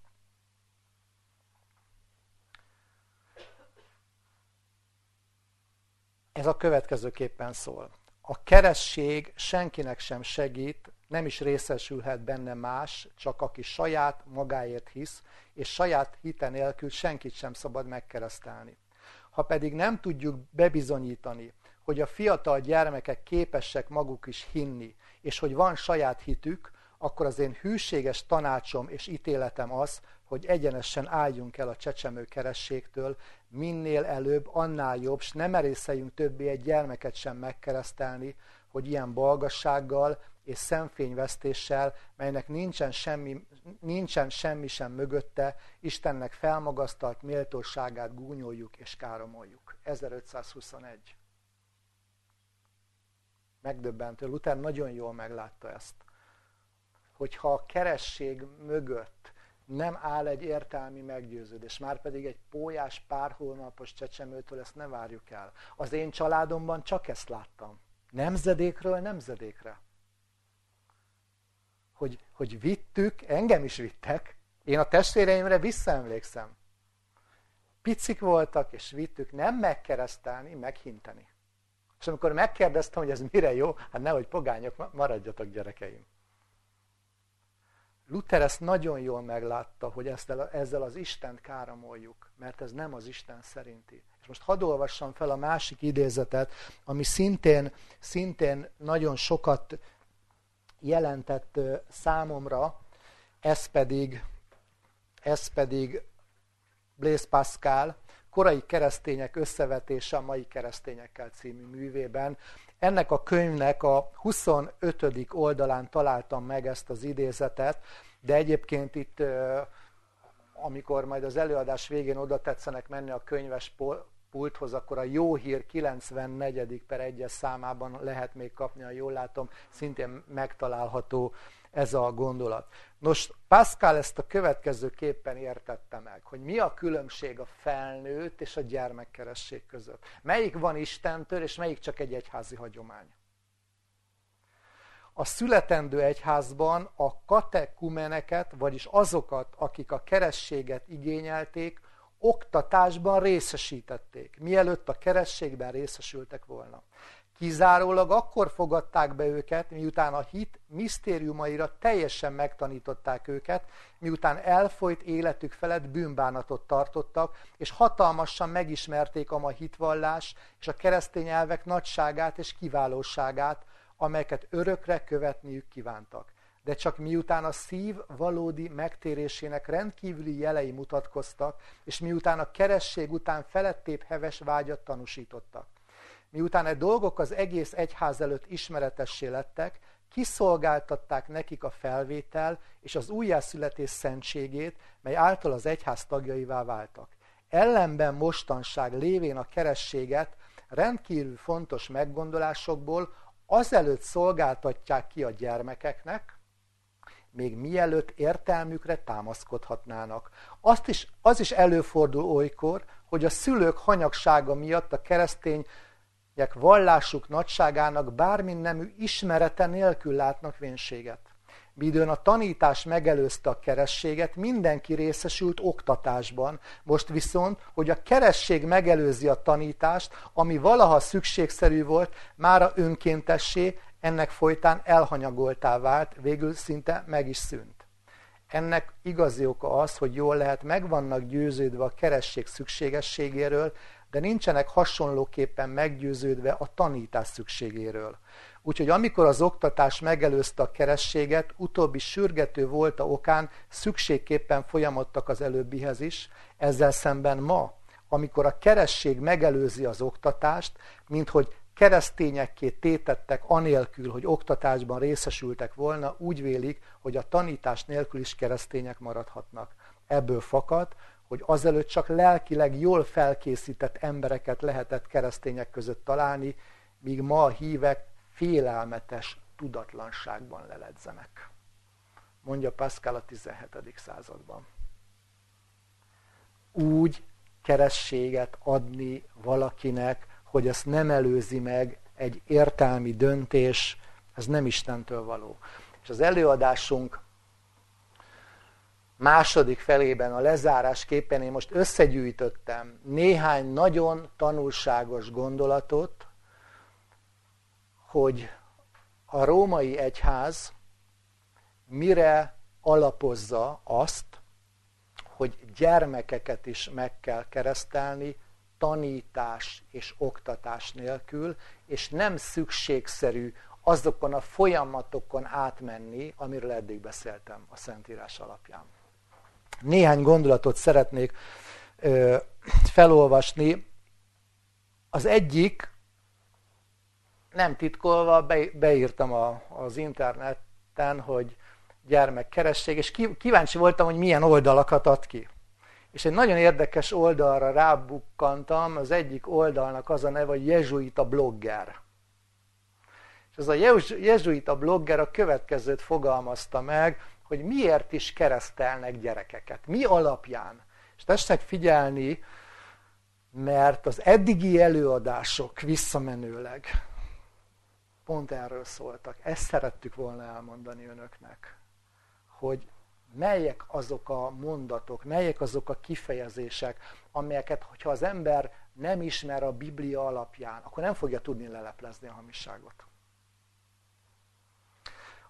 Ez a következőképpen szól. A keresség senkinek sem segít, nem is részesülhet benne más, csak aki saját magáért hisz, és saját hite nélkül senkit sem szabad megkeresztelni. Ha pedig nem tudjuk bebizonyítani, hogy a fiatal gyermekek képesek maguk is hinni, és hogy van saját hitük, akkor az én hűséges tanácsom és ítéletem az, hogy egyenesen álljunk el a csecsemő kerességtől, minél előbb, annál jobb, s nem merészeljünk többé egy gyermeket sem megkeresztelni, hogy ilyen balgassággal és szemfényvesztéssel, melynek nincsen semmi, nincsen semmi sem mögötte, Istennek felmagasztalt méltóságát gúnyoljuk és káromoljuk. 1521. Megdöbbentő. Luther nagyon jól meglátta ezt. Hogyha a keresség mögött nem áll egy értelmi meggyőződés, már pedig egy pólyás pár hónapos csecsemőtől ezt ne várjuk el. Az én családomban csak ezt láttam. Nemzedékről nemzedékre. Hogy, hogy vittük, engem is vittek, én a testvéreimre visszaemlékszem. Picik voltak, és vittük nem megkeresztelni, meghinteni. És amikor megkérdeztem, hogy ez mire jó, hát nehogy pogányok, maradjatok gyerekeim. Luther ezt nagyon jól meglátta, hogy ezzel, az Istent káromoljuk, mert ez nem az Isten szerinti. És most hadd olvassam fel a másik idézetet, ami szintén, szintén nagyon sokat jelentett számomra, ez pedig, ez pedig Blaise Pascal, korai keresztények összevetése a mai keresztényekkel című művében. Ennek a könyvnek a 25. oldalán találtam meg ezt az idézetet, de egyébként itt, amikor majd az előadás végén oda tetszenek menni a könyves pulthoz, akkor a jó hír 94. per egyes számában lehet még kapni, ha jól látom, szintén megtalálható ez a gondolat. Nos, Pascal ezt a következőképpen értette meg, hogy mi a különbség a felnőtt és a gyermekkeresség között. Melyik van Istentől, és melyik csak egy egyházi hagyomány. A születendő egyházban a katekumeneket, vagyis azokat, akik a kerességet igényelték, oktatásban részesítették, mielőtt a kerességben részesültek volna. Kizárólag akkor fogadták be őket, miután a hit misztériumaira teljesen megtanították őket, miután elfolyt életük felett bűnbánatot tartottak, és hatalmasan megismerték a ma hitvallás és a keresztény elvek nagyságát és kiválóságát, amelyeket örökre követniük kívántak. De csak miután a szív valódi megtérésének rendkívüli jelei mutatkoztak, és miután a keresség után felettébb heves vágyat tanúsítottak miután egy dolgok az egész egyház előtt ismeretessé lettek, kiszolgáltatták nekik a felvétel és az újjászületés szentségét, mely által az egyház tagjaivá váltak. Ellenben mostanság lévén a kerességet rendkívül fontos meggondolásokból azelőtt szolgáltatják ki a gyermekeknek, még mielőtt értelmükre támaszkodhatnának. Azt is, az is előfordul olykor, hogy a szülők hanyagsága miatt a keresztény vallásuk nagyságának bármin nemű ismerete nélkül látnak vénséget. Midőn a tanítás megelőzte a kerességet, mindenki részesült oktatásban. Most viszont, hogy a keresség megelőzi a tanítást, ami valaha szükségszerű volt, mára önkéntessé, ennek folytán elhanyagoltá vált, végül szinte meg is szűnt. Ennek igazi oka az, hogy jól lehet meg vannak győződve a keresség szükségességéről, de nincsenek hasonlóképpen meggyőződve a tanítás szükségéről. Úgyhogy amikor az oktatás megelőzte a kerességet, utóbbi sürgető volt a okán, szükségképpen folyamodtak az előbbihez is, ezzel szemben ma, amikor a keresség megelőzi az oktatást, mint hogy keresztényekké tétettek anélkül, hogy oktatásban részesültek volna, úgy vélik, hogy a tanítás nélkül is keresztények maradhatnak. Ebből fakad, hogy azelőtt csak lelkileg jól felkészített embereket lehetett keresztények között találni, míg ma a hívek félelmetes tudatlanságban leledzenek. Mondja Pascal a 17. században. Úgy kerességet adni valakinek, hogy ezt nem előzi meg egy értelmi döntés, ez nem Istentől való. És az előadásunk második felében a lezárásképpen én most összegyűjtöttem néhány nagyon tanulságos gondolatot, hogy a római egyház mire alapozza azt, hogy gyermekeket is meg kell keresztelni tanítás és oktatás nélkül, és nem szükségszerű azokon a folyamatokon átmenni, amiről eddig beszéltem a Szentírás alapján. Néhány gondolatot szeretnék ö, felolvasni. Az egyik, nem titkolva, be, beírtam a, az interneten, hogy gyermekkeresség, és kíváncsi voltam, hogy milyen oldalakat ad ki. És egy nagyon érdekes oldalra rábukkantam, az egyik oldalnak az a neve, hogy Jezsuita blogger. És ez a Jezsuita blogger a következőt fogalmazta meg, hogy miért is keresztelnek gyerekeket, mi alapján. És tessenek figyelni, mert az eddigi előadások visszamenőleg pont erről szóltak. Ezt szerettük volna elmondani önöknek, hogy melyek azok a mondatok, melyek azok a kifejezések, amelyeket, hogyha az ember nem ismer a Biblia alapján, akkor nem fogja tudni leleplezni a hamisságot.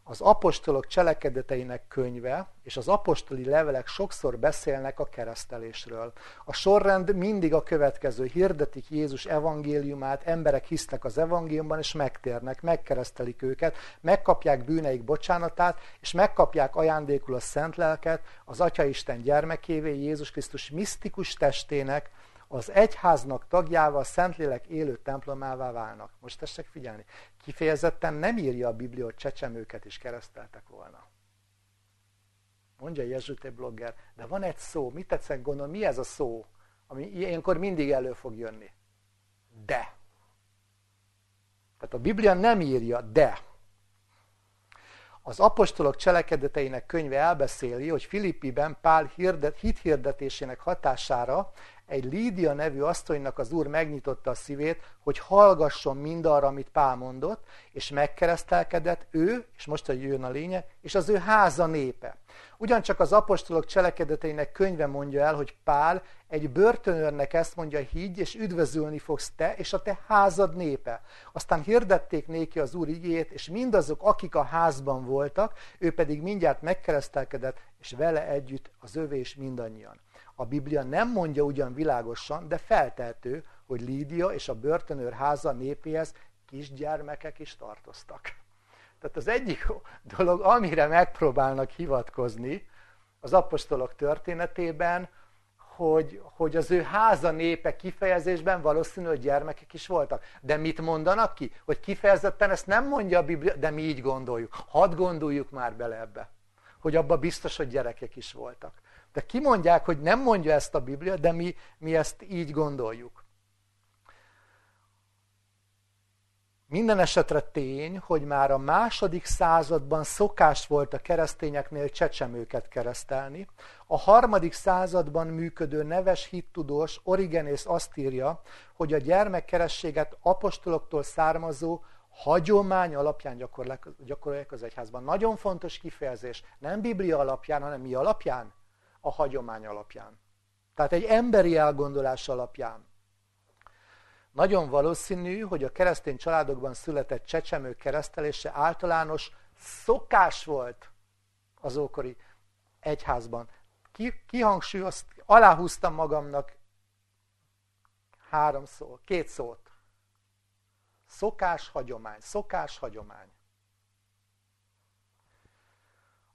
Az apostolok cselekedeteinek könyve és az apostoli levelek sokszor beszélnek a keresztelésről. A sorrend mindig a következő. Hirdetik Jézus evangéliumát, emberek hisznek az evangéliumban, és megtérnek, megkeresztelik őket, megkapják bűneik bocsánatát, és megkapják ajándékul a szent lelket, az Atya Isten gyermekévé, Jézus Krisztus misztikus testének, az egyháznak tagjával, Szentlélek élő templomává válnak. Most tessék figyelni, kifejezetten nem írja a Biblia, hogy csecsemőket is kereszteltek volna. Mondja Jezsute blogger, de van egy szó, mit tetszett gondolni, mi ez a szó, ami ilyenkor mindig elő fog jönni? De. Tehát a Biblia nem írja, de. Az apostolok cselekedeteinek könyve elbeszéli, hogy Filippiben Pál hirdet, hit hirdetésének hatására egy Lídia nevű asszonynak az úr megnyitotta a szívét, hogy hallgasson mindarra, amit Pál mondott, és megkeresztelkedett ő, és most hogy jön a lénye, és az ő háza népe. Ugyancsak az apostolok cselekedeteinek könyve mondja el, hogy Pál egy börtönőrnek ezt mondja, higgy, és üdvözölni fogsz te, és a te házad népe. Aztán hirdették néki az úr igét, és mindazok, akik a házban voltak, ő pedig mindjárt megkeresztelkedett, és vele együtt az övé és mindannyian. A Biblia nem mondja ugyan világosan, de feltehető, hogy Lídia és a börtönőr háza népéhez kisgyermekek is tartoztak. Tehát az egyik dolog, amire megpróbálnak hivatkozni az apostolok történetében, hogy, hogy az ő háza népe kifejezésben valószínű, hogy gyermekek is voltak. De mit mondanak ki? Hogy kifejezetten ezt nem mondja a Biblia, de mi így gondoljuk. Hadd gondoljuk már bele ebbe, hogy abba biztos, hogy gyerekek is voltak. De kimondják, hogy nem mondja ezt a Biblia, de mi, mi ezt így gondoljuk. Minden esetre tény, hogy már a második században szokás volt a keresztényeknél csecsemőket keresztelni. A harmadik században működő neves hittudós Origenész azt írja, hogy a gyermekkerességet apostoloktól származó hagyomány alapján gyakorolják az egyházban. Nagyon fontos kifejezés, nem Biblia alapján, hanem mi alapján? A hagyomány alapján. Tehát egy emberi elgondolás alapján. Nagyon valószínű, hogy a keresztény családokban született csecsemők keresztelése általános szokás volt az ókori egyházban. Ki, kihangsúlyozt, aláhúztam magamnak Három szó, két szót. Szokás, hagyomány. Szokás, hagyomány.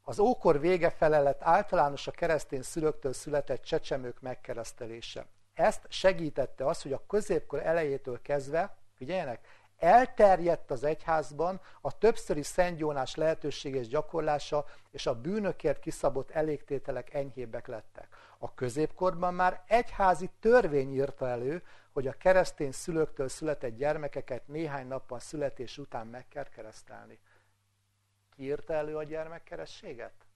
Az ókor vége fele lett általános a keresztény szülőktől született csecsemők megkeresztelése. Ezt segítette az, hogy a középkor elejétől kezdve, figyeljenek, elterjedt az egyházban a többszöri szentgyónás lehetőséges gyakorlása, és a bűnökért kiszabott elégtételek enyhébbek lettek. A középkorban már egyházi törvény írta elő, hogy a keresztény szülőktől született gyermekeket néhány nappal születés után meg kell keresztelni. Ki írta elő a gyermekkerességet?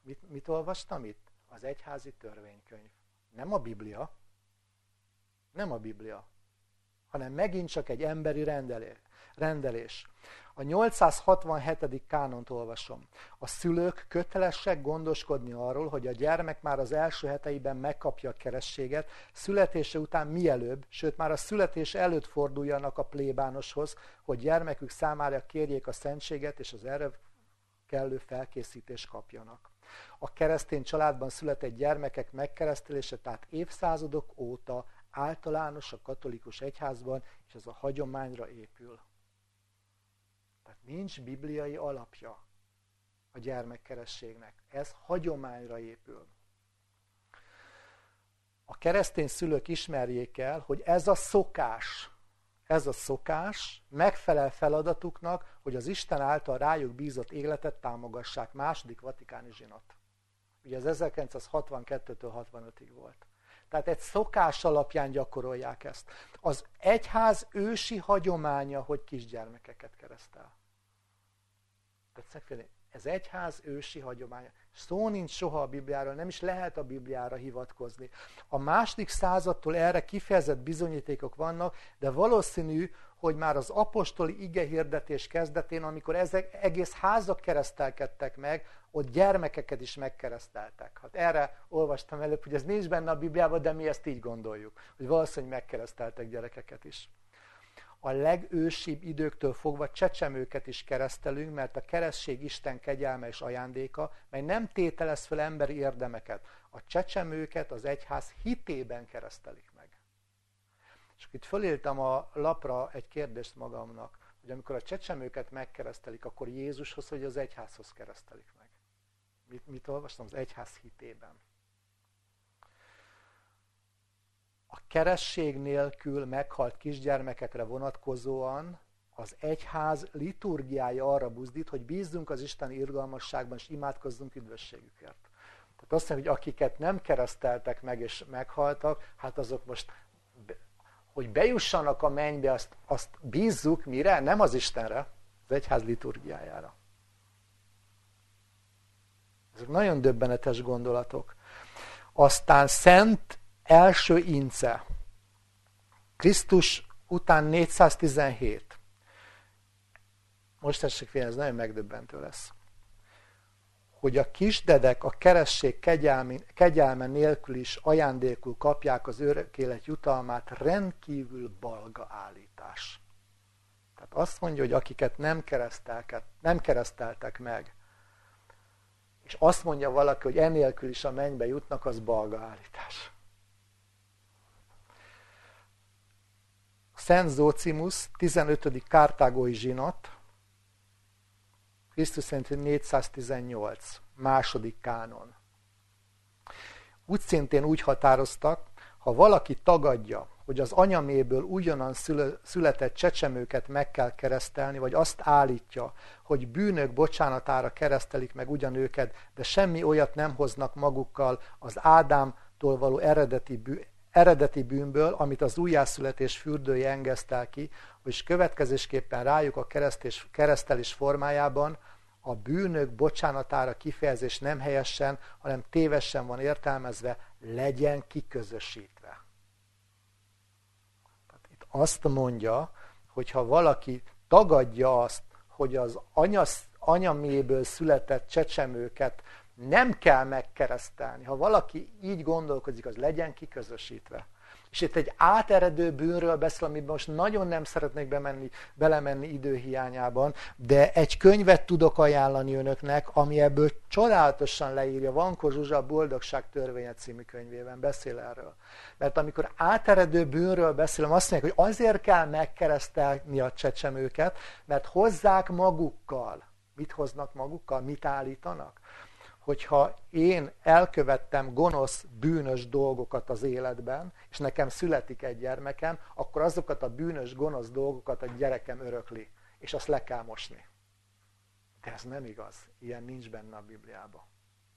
Mit, mit olvastam itt? Az egyházi törvénykönyv. Nem a Biblia. Nem a Biblia hanem megint csak egy emberi rendelés. A 867. kánont olvasom. A szülők kötelesek gondoskodni arról, hogy a gyermek már az első heteiben megkapja a kerességet, születése után mielőbb, sőt már a születés előtt forduljanak a plébánoshoz, hogy gyermekük számára kérjék a szentséget és az erre kellő felkészítést kapjanak. A keresztény családban született gyermekek megkeresztelése tehát évszázadok óta általános a katolikus egyházban, és ez a hagyományra épül. Nincs bibliai alapja a gyermekkerességnek. Ez hagyományra épül. A keresztény szülők ismerjék el, hogy ez a szokás, ez a szokás megfelel feladatuknak, hogy az Isten által rájuk bízott életet támogassák. Második vatikáni zsinat. Ugye ez 1962-től 65-ig volt. Tehát egy szokás alapján gyakorolják ezt. Az egyház ősi hagyománya, hogy kisgyermekeket keresztel. Tehát ez egyház ősi hagyománya. Szó nincs soha a Bibliáról, nem is lehet a Bibliára hivatkozni. A második századtól erre kifejezett bizonyítékok vannak, de valószínű, hogy már az apostoli ige hirdetés kezdetén, amikor ezek egész házak keresztelkedtek meg, ott gyermekeket is megkereszteltek. Hát erre olvastam előbb, hogy ez nincs benne a Bibliában, de mi ezt így gondoljuk, hogy valószínűleg megkereszteltek gyerekeket is a legősibb időktől fogva csecsemőket is keresztelünk, mert a keresztség Isten kegyelme és ajándéka, mely nem tételez fel emberi érdemeket. A csecsemőket az egyház hitében keresztelik meg. És itt föléltem a lapra egy kérdést magamnak, hogy amikor a csecsemőket megkeresztelik, akkor Jézushoz vagy az egyházhoz keresztelik meg. Mit, mit olvastam? Az egyház hitében. A keresség nélkül meghalt kisgyermekekre vonatkozóan az egyház liturgiája arra buzdít, hogy bízzunk az Isten irgalmasságban, és imádkozzunk üdvösségükért. Tehát azt mondja, hogy akiket nem kereszteltek meg és meghaltak, hát azok most, hogy bejussanak a mennybe, azt, azt bízzuk mire? Nem az Istenre, az egyház liturgiájára. Ezek nagyon döbbenetes gondolatok. Aztán szent első ince. Krisztus után 417. Most tessék félni, ez nagyon megdöbbentő lesz. Hogy a kisdedek a keresség kegyelme, kegyelme nélkül is ajándékul kapják az örökélet jutalmát, rendkívül balga állítás. Tehát azt mondja, hogy akiket nem nem kereszteltek meg, és azt mondja valaki, hogy enélkül is a mennybe jutnak, az balga állítás. Szent Zócimus, 15. kártágói zsinat, Krisztus szerint 418, második kánon. Úgy szintén úgy határoztak, ha valaki tagadja, hogy az anyaméből ugyanan született csecsemőket meg kell keresztelni, vagy azt állítja, hogy bűnök bocsánatára keresztelik meg ugyan őket, de semmi olyat nem hoznak magukkal az Ádámtól való eredeti eredeti bűnből, amit az újjászületés fürdője engesztel ki, és következésképpen rájuk a keresztés, keresztelés formájában a bűnök bocsánatára kifejezés nem helyesen, hanem tévesen van értelmezve, legyen kiközösítve. Tehát itt azt mondja, hogy ha valaki tagadja azt, hogy az anyasz, anyaméből született csecsemőket nem kell megkeresztelni. Ha valaki így gondolkozik, az legyen kiközösítve. És itt egy áteredő bűnről beszél, amiben most nagyon nem szeretnék bemenni, belemenni időhiányában, de egy könyvet tudok ajánlani önöknek, ami ebből csodálatosan leírja. Vankó Zsuzsa Boldogság törvénye című könyvében beszél erről. Mert amikor áteredő bűnről beszélem, azt mondják, hogy azért kell megkeresztelni a csecsemőket, mert hozzák magukkal. Mit hoznak magukkal? Mit állítanak? Hogyha én elkövettem gonosz, bűnös dolgokat az életben, és nekem születik egy gyermekem, akkor azokat a bűnös, gonosz dolgokat a gyerekem örökli, és azt le kell mosni. De ez nem igaz. Ilyen nincs benne a Bibliában.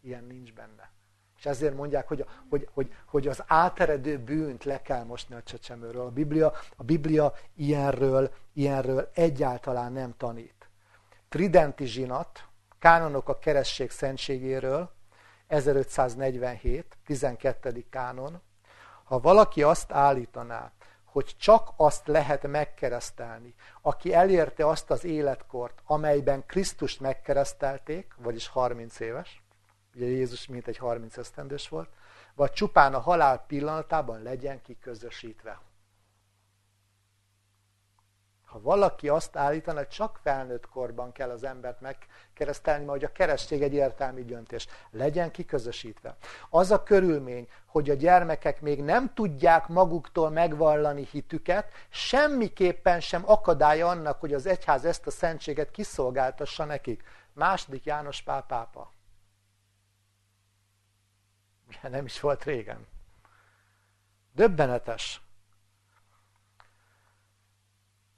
Ilyen nincs benne. És ezért mondják, hogy, hogy, hogy, hogy az áteredő bűnt le kell mosni a csecsemőről. A Biblia, a Biblia ilyenről, ilyenről egyáltalán nem tanít. Tridenti zsinat, Kánonok a keresztség szentségéről, 1547, 12. kánon. Ha valaki azt állítaná, hogy csak azt lehet megkeresztelni, aki elérte azt az életkort, amelyben Krisztust megkeresztelték, vagyis 30 éves, ugye Jézus mint egy 30 esztendős volt, vagy csupán a halál pillanatában legyen kiközösítve. Ha valaki azt állítana, hogy csak felnőtt korban kell az embert megkeresztelni, mert hogy a keresztség egy értelmi döntés, legyen kiközösítve. Az a körülmény, hogy a gyermekek még nem tudják maguktól megvallani hitüket, semmiképpen sem akadálya annak, hogy az egyház ezt a szentséget kiszolgáltassa nekik. Második János Pál pápa. Nem is volt régen. Döbbenetes.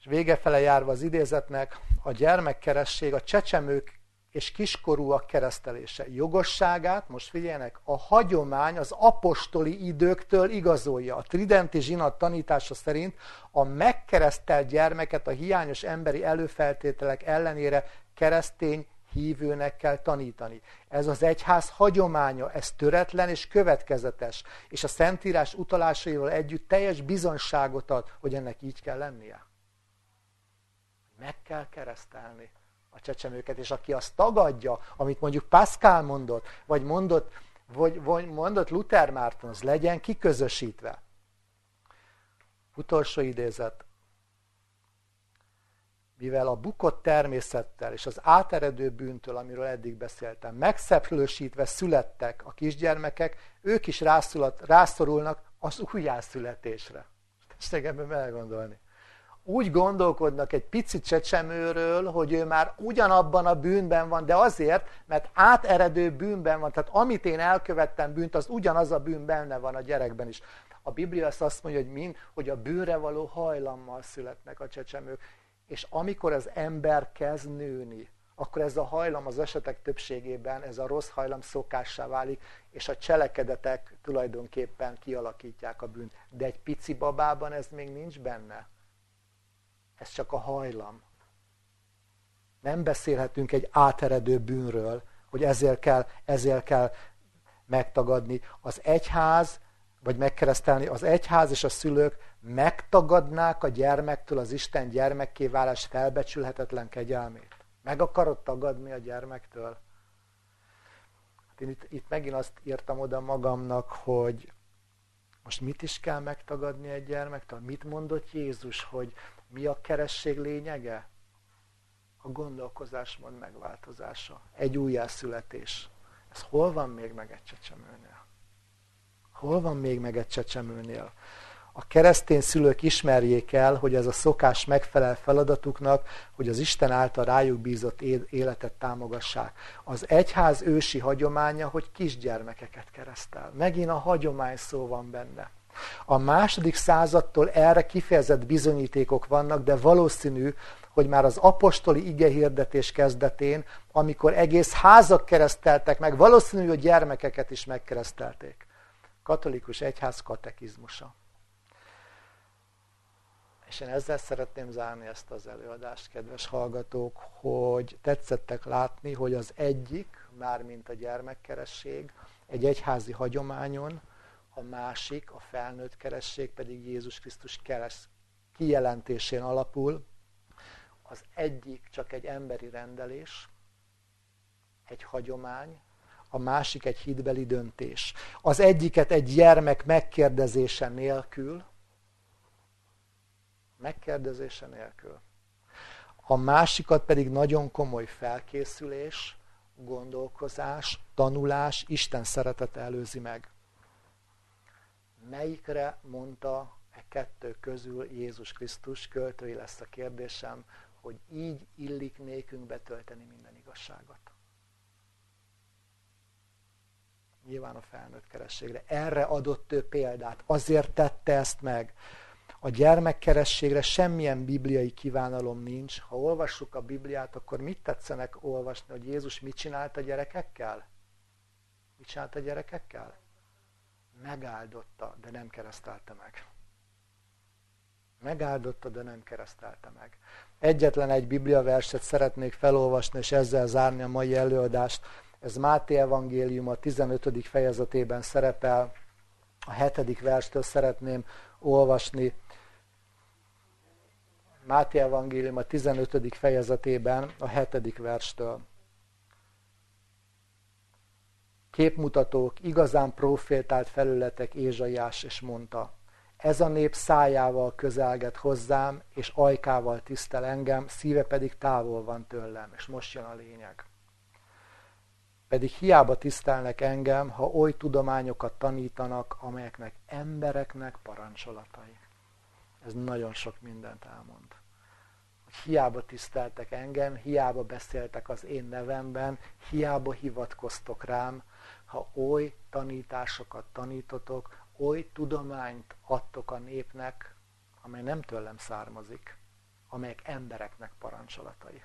És vége fele járva az idézetnek, a gyermekkeresség, a csecsemők és kiskorúak keresztelése jogosságát, most figyeljenek, a hagyomány az apostoli időktől igazolja. A tridenti zsinat tanítása szerint a megkeresztelt gyermeket a hiányos emberi előfeltételek ellenére keresztény hívőnek kell tanítani. Ez az egyház hagyománya, ez töretlen és következetes, és a Szentírás utalásaival együtt teljes bizonságot ad, hogy ennek így kell lennie. Meg kell keresztelni a csecsemőket, és aki azt tagadja, amit mondjuk Pascal mondott, vagy mondott, vagy, mondott Luther Márton, az legyen kiközösítve. Utolsó idézet. Mivel a bukott természettel és az áteredő bűntől, amiről eddig beszéltem, megszeplősítve születtek a kisgyermekek, ők is rászorulnak az újjászületésre. Tessék ebben elgondolni úgy gondolkodnak egy pici csecsemőről, hogy ő már ugyanabban a bűnben van, de azért, mert áteredő bűnben van. Tehát amit én elkövettem bűnt, az ugyanaz a bűn benne van a gyerekben is. A Biblia azt mondja, hogy mind, hogy a bűnre való hajlammal születnek a csecsemők. És amikor az ember kezd nőni, akkor ez a hajlam az esetek többségében, ez a rossz hajlam szokássá válik, és a cselekedetek tulajdonképpen kialakítják a bűnt. De egy pici babában ez még nincs benne. Ez csak a hajlam. Nem beszélhetünk egy áteredő bűnről, hogy ezért kell, ezért kell megtagadni. Az egyház, vagy megkeresztelni, az egyház és a szülők megtagadnák a gyermektől az Isten gyermekké válás felbecsülhetetlen kegyelmét. Meg akarod tagadni a gyermektől? Hát én itt, itt megint azt írtam oda magamnak, hogy most mit is kell megtagadni egy gyermektől? Mit mondott Jézus, hogy mi a keresség lényege? A gondolkozásmód megváltozása. Egy újjászületés. Ez hol van még meg egy csecsemőnél? Hol van még meg egy csecsemőnél? A keresztény szülők ismerjék el, hogy ez a szokás megfelel feladatuknak, hogy az Isten által rájuk bízott életet támogassák. Az egyház ősi hagyománya, hogy kisgyermekeket keresztel. Megint a hagyomány szó van benne. A második századtól erre kifejezett bizonyítékok vannak, de valószínű, hogy már az apostoli ige hirdetés kezdetén, amikor egész házak kereszteltek meg, valószínű, hogy gyermekeket is megkeresztelték. Katolikus egyház katekizmusa. És én ezzel szeretném zárni ezt az előadást, kedves hallgatók, hogy tetszettek látni, hogy az egyik, mármint a gyermekkeresség, egy egyházi hagyományon, a másik, a felnőtt keresség pedig Jézus Krisztus keres kijelentésén alapul. Az egyik csak egy emberi rendelés, egy hagyomány, a másik egy hitbeli döntés. Az egyiket egy gyermek megkérdezése nélkül, megkérdezése nélkül. A másikat pedig nagyon komoly felkészülés, gondolkozás, tanulás, Isten szeretete előzi meg. Melyikre mondta e kettő közül Jézus Krisztus, költői lesz a kérdésem, hogy így illik nékünk betölteni minden igazságot. Nyilván a felnőtt kerességre. Erre adott ő példát. Azért tette ezt meg. A gyermekkerességre semmilyen bibliai kívánalom nincs. Ha olvassuk a Bibliát, akkor mit tetszenek olvasni, hogy Jézus mit csinált a gyerekekkel? Mit csinált a gyerekekkel? Megáldotta, de nem keresztelte meg. Megáldotta, de nem keresztelte meg. Egyetlen egy Biblia verset szeretnék felolvasni, és ezzel zárni a mai előadást. Ez Máté Evangélium a 15. fejezetében szerepel. A hetedik verstől szeretném olvasni. Máté Evangélium a 15. fejezetében a hetedik verstől. Képmutatók, igazán profétált felületek Ézsaiás, és mondta, ez a nép szájával közelget hozzám, és ajkával tisztel engem, szíve pedig távol van tőlem. És most jön a lényeg. Pedig hiába tisztelnek engem, ha oly tudományokat tanítanak, amelyeknek embereknek parancsolatai. Ez nagyon sok mindent elmond. Hogy hiába tiszteltek engem, hiába beszéltek az én nevemben, hiába hivatkoztok rám, ha oly tanításokat tanítotok, oly tudományt adtok a népnek, amely nem tőlem származik, amelyek embereknek parancsolatai.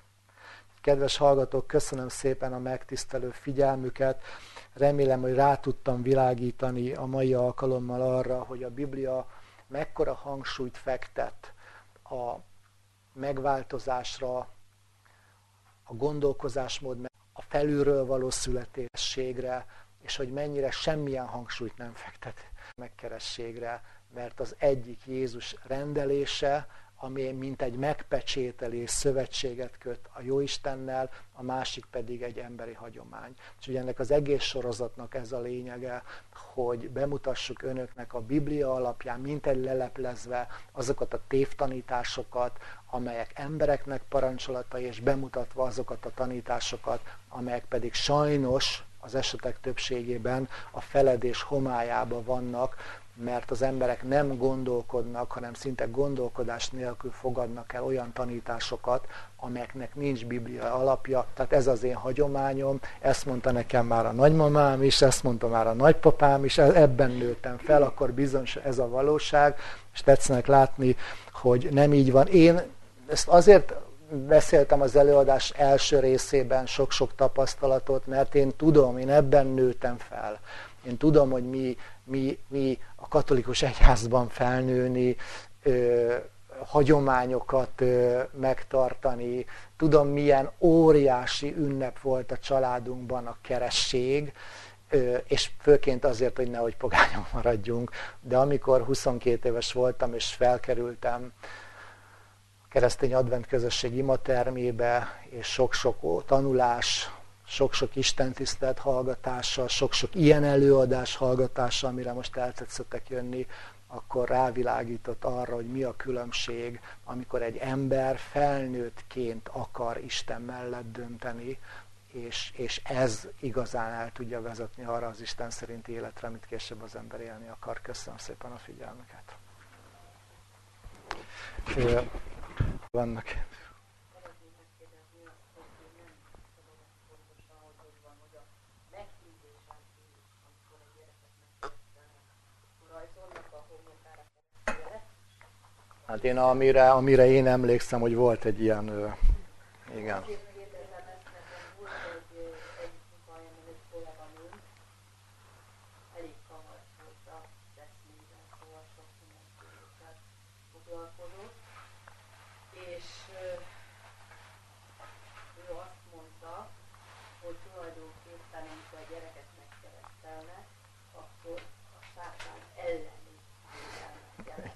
Kedves hallgatók, köszönöm szépen a megtisztelő figyelmüket. Remélem, hogy rá tudtam világítani a mai alkalommal arra, hogy a Biblia mekkora hangsúlyt fektet a megváltozásra, a gondolkozásmód, a felülről való születésségre, és hogy mennyire semmilyen hangsúlyt nem fektet megkerességre, mert az egyik Jézus rendelése, ami mint egy megpecsételés szövetséget köt a Jóistennel, a másik pedig egy emberi hagyomány. És ennek az egész sorozatnak ez a lényege, hogy bemutassuk önöknek a Biblia alapján, mint egy leleplezve azokat a tévtanításokat, amelyek embereknek parancsolatai, és bemutatva azokat a tanításokat, amelyek pedig sajnos az esetek többségében a feledés homályába vannak, mert az emberek nem gondolkodnak, hanem szinte gondolkodás nélkül fogadnak el olyan tanításokat, amelyeknek nincs biblia alapja. Tehát ez az én hagyományom, ezt mondta nekem már a nagymamám is, ezt mondta már a nagypapám is, e- ebben nőttem fel, akkor bizony ez a valóság, és tetszenek látni, hogy nem így van. Én ezt azért beszéltem az előadás első részében sok-sok tapasztalatot, mert én tudom, én ebben nőttem fel. Én tudom, hogy mi, mi, mi a katolikus egyházban felnőni, ö, hagyományokat ö, megtartani. Tudom, milyen óriási ünnep volt a családunkban a keresség, ö, és főként azért, hogy nehogy pogányok maradjunk. De amikor 22 éves voltam, és felkerültem keresztény advent közösség imatermébe, és sok-sok tanulás, sok-sok istentisztelt hallgatása, sok-sok ilyen előadás hallgatása, amire most eltetszettek jönni, akkor rávilágított arra, hogy mi a különbség, amikor egy ember felnőttként akar Isten mellett dönteni, és, és ez igazán el tudja vezetni arra az Isten szerinti életre, amit később az ember élni akar. Köszönöm szépen a figyelmüket. Vannak. Hát én amire, amire én emlékszem, hogy volt egy ilyen, igen.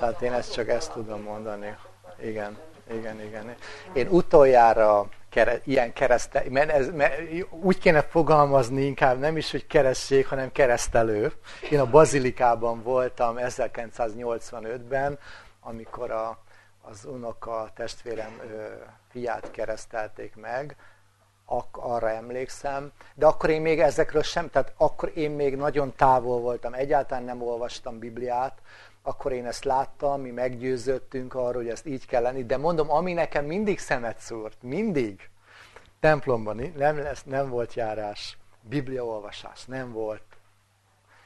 Tehát én ezt csak ezt tudom mondani. Igen, igen, igen. Én utoljára kere, ilyen kereszte, mert, ez, mert úgy kéne fogalmazni inkább nem is, hogy keresztség, hanem keresztelő. Én a Bazilikában voltam 1985-ben, amikor a, az unoka testvérem ö, fiát keresztelték meg, ak- arra emlékszem, de akkor én még ezekről sem, tehát akkor én még nagyon távol voltam, egyáltalán nem olvastam Bibliát, akkor én ezt láttam, mi meggyőződtünk arról, hogy ezt így kell lenni, de mondom, ami nekem mindig szemet szúrt, mindig, templomban nem, lesz, nem volt járás, bibliaolvasás nem volt.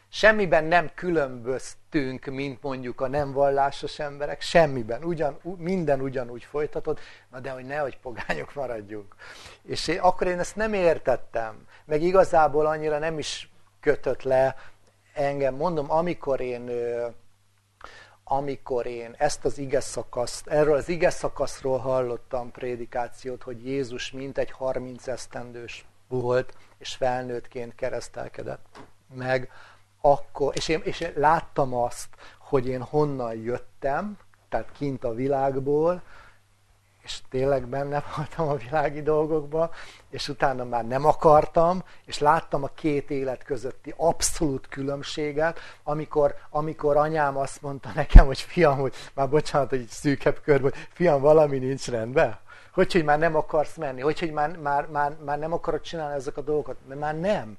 Semmiben nem különböztünk, mint mondjuk a nem vallásos emberek, semmiben, ugyan, minden ugyanúgy folytatod, na de hogy nehogy pogányok maradjunk. És én, akkor én ezt nem értettem, meg igazából annyira nem is kötött le engem. Mondom, amikor én amikor én ezt az ige szakaszt, erről az ige szakaszról hallottam prédikációt, hogy Jézus mintegy 30 esztendős volt, és felnőttként keresztelkedett meg, akkor, és én, és én láttam azt, hogy én honnan jöttem, tehát kint a világból, és tényleg benne voltam a világi dolgokba, és utána már nem akartam, és láttam a két élet közötti abszolút különbséget, amikor, amikor anyám azt mondta nekem, hogy fiam, hogy már bocsánat, hogy szűkebb körben, fiam, valami nincs rendben. Hogy, hogy már nem akarsz menni, hogy, hogy már, már, már, már nem akarod csinálni ezek a dolgokat, mert már nem.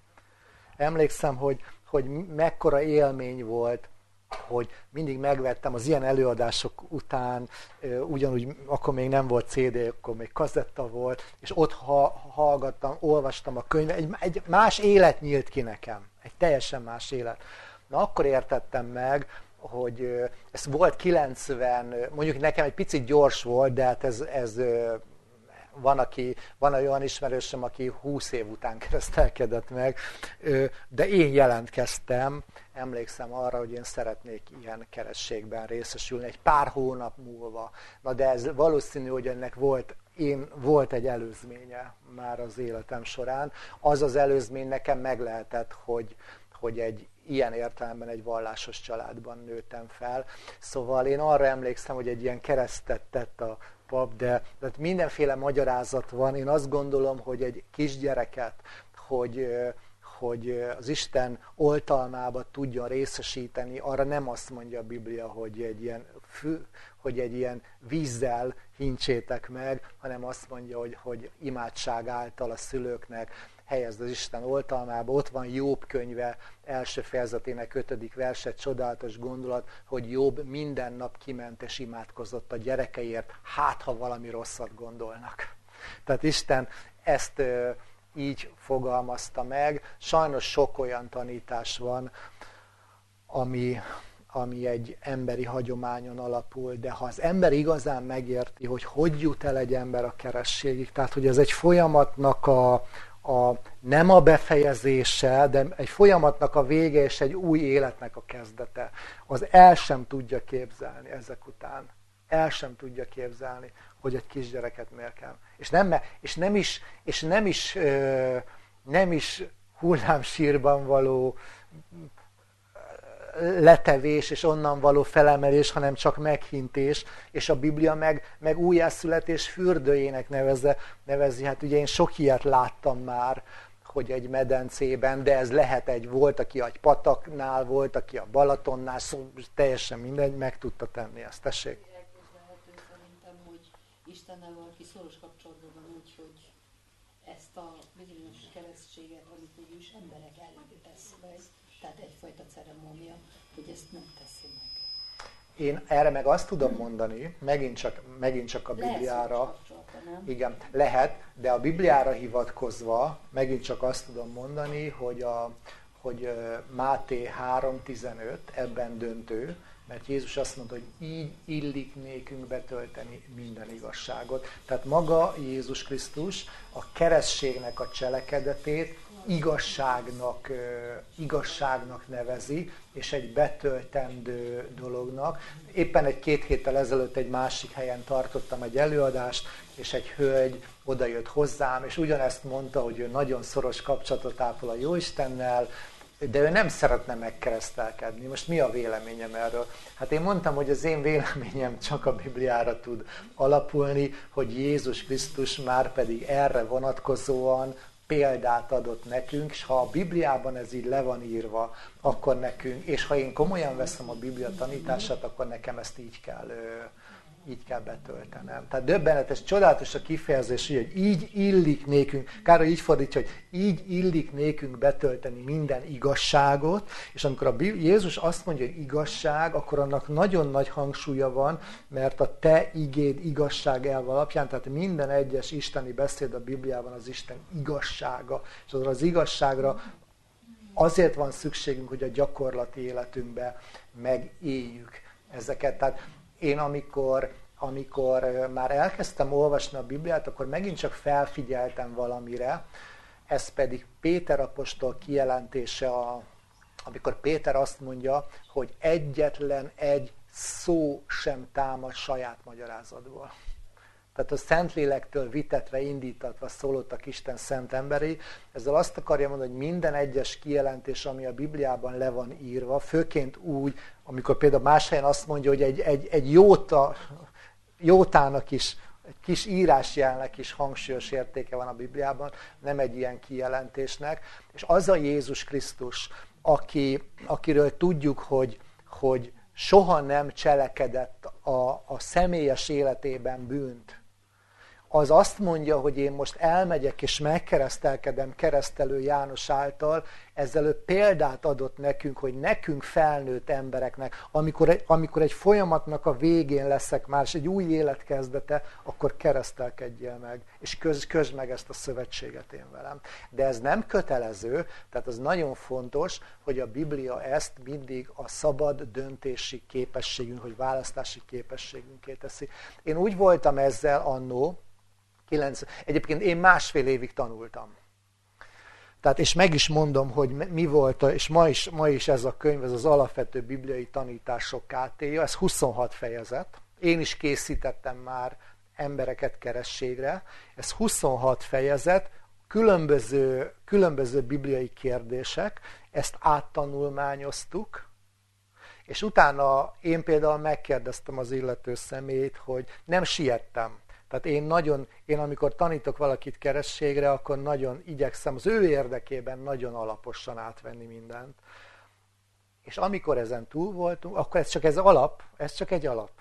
Emlékszem, hogy, hogy mekkora élmény volt, hogy mindig megvettem az ilyen előadások után, ugyanúgy akkor még nem volt CD, akkor még kazetta volt, és ott ha, hallgattam, olvastam a könyvet, egy, egy más élet nyílt ki nekem, egy teljesen más élet. Na akkor értettem meg, hogy ez volt 90, mondjuk nekem egy picit gyors volt, de hát ez, ez van, aki, van olyan ismerősöm, aki 20 év után keresztelkedett meg, de én jelentkeztem, emlékszem arra, hogy én szeretnék ilyen kerességben részesülni egy pár hónap múlva. Na de ez valószínű, hogy ennek volt, én, volt egy előzménye már az életem során. Az az előzmény nekem meg lehetett, hogy, hogy egy ilyen értelemben egy vallásos családban nőttem fel. Szóval én arra emlékszem, hogy egy ilyen keresztet tett a pap, de tehát mindenféle magyarázat van. Én azt gondolom, hogy egy kisgyereket, hogy, hogy az Isten oltalmába tudjon részesíteni, arra nem azt mondja a Biblia, hogy egy ilyen, fű, hogy egy ilyen vízzel hincsétek meg, hanem azt mondja, hogy, hogy imádság által a szülőknek helyezd az Isten oltalmába. Ott van Jobb könyve első fejezetének ötödik verse, csodálatos gondolat, hogy Jobb minden nap kiment és imádkozott a gyerekeért, hát ha valami rosszat gondolnak. Tehát Isten ezt így fogalmazta meg. Sajnos sok olyan tanítás van, ami, ami egy emberi hagyományon alapul, de ha az ember igazán megérti, hogy hogy jut el egy ember a kerességig, tehát hogy ez egy folyamatnak a, a, nem a befejezése, de egy folyamatnak a vége és egy új életnek a kezdete, az el sem tudja képzelni ezek után. El sem tudja képzelni, hogy egy kisgyereket miért kell. És nem, és nem is, és nem is, nem is hullámsírban való letevés és onnan való felemelés, hanem csak meghintés, és a Biblia meg, meg újjászületés fürdőjének nevezze, nevezi. Hát ugye én sok ilyet láttam már, hogy egy medencében, de ez lehet egy, volt, aki egy pataknál, volt, aki a Balatonnál, szó, teljesen mindegy, meg tudta tenni ezt. Tessék. szerintem, hogy Istennel valaki szoros kapcsolatban van úgy, hogy ezt a bizonyos keresztséget, amit mégis emberek elé tesz meg, tehát egyfajta ceremónia, hogy ezt nem teszi meg. Én erre meg azt tudom mondani, megint csak, megint csak a Bibliára, igen, lehet, de a Bibliára hivatkozva megint csak azt tudom mondani, hogy, a, hogy Máté 3.15 ebben döntő, mert Jézus azt mondta, hogy így illik nékünk betölteni minden igazságot. Tehát maga Jézus Krisztus a keresztségnek a cselekedetét igazságnak, igazságnak nevezi, és egy betöltendő dolognak. Éppen egy-két héttel ezelőtt egy másik helyen tartottam egy előadást, és egy hölgy odajött hozzám, és ugyanezt mondta, hogy ő nagyon szoros kapcsolatot ápol a Jóistennel, de ő nem szeretne megkeresztelkedni. Most mi a véleményem erről? Hát én mondtam, hogy az én véleményem csak a Bibliára tud alapulni, hogy Jézus Krisztus már pedig erre vonatkozóan példát adott nekünk, és ha a Bibliában ez így le van írva, akkor nekünk, és ha én komolyan veszem a Biblia tanítását, akkor nekem ezt így kell így kell betöltenem. Tehát döbbenetes, csodálatos a kifejezés, hogy így illik nékünk, kár, hogy így fordítja, hogy így illik nékünk betölteni minden igazságot, és amikor a Jézus azt mondja, hogy igazság, akkor annak nagyon nagy hangsúlya van, mert a te igéd igazság elv alapján, tehát minden egyes isteni beszéd a Bibliában az Isten igazsága, és az az igazságra azért van szükségünk, hogy a gyakorlati életünkbe megéljük ezeket. Tehát én amikor, amikor már elkezdtem olvasni a Bibliát, akkor megint csak felfigyeltem valamire, ez pedig Péter apostol kijelentése, a, amikor Péter azt mondja, hogy egyetlen egy szó sem támad saját magyarázatból. Tehát a Szentlélektől vitetve, indítatva szólottak Isten szent emberi. Ezzel azt akarja mondani, hogy minden egyes kijelentés, ami a Bibliában le van írva, főként úgy, amikor például más helyen azt mondja, hogy egy, egy, egy jóta, jótának is, egy kis írásjelnek is hangsúlyos értéke van a Bibliában, nem egy ilyen kijelentésnek. És az a Jézus Krisztus, aki, akiről tudjuk, hogy, hogy soha nem cselekedett a, a személyes életében bűnt, az azt mondja, hogy én most elmegyek és megkeresztelkedem keresztelő János által, ezzel ő példát adott nekünk, hogy nekünk felnőtt embereknek, amikor amikor egy folyamatnak a végén leszek már, és egy új élet kezdete, akkor keresztelkedjél meg, és köz, köz meg ezt a szövetséget én velem. De ez nem kötelező, tehát az nagyon fontos, hogy a Biblia ezt mindig a szabad döntési képességünk, hogy választási képességünké teszi. Én úgy voltam ezzel annó, 9. Egyébként én másfél évig tanultam. Tehát, és meg is mondom, hogy mi volt, és ma is, ma is ez a könyv, ez az alapvető bibliai tanítások KT-ja, ez 26 fejezet. Én is készítettem már embereket kerességre. Ez 26 fejezet, különböző, különböző bibliai kérdések, ezt áttanulmányoztuk, és utána én például megkérdeztem az illető személyt, hogy nem siettem. Tehát én nagyon, én amikor tanítok valakit kerességre, akkor nagyon igyekszem az ő érdekében nagyon alaposan átvenni mindent. És amikor ezen túl voltunk, akkor ez csak ez alap, ez csak egy alap.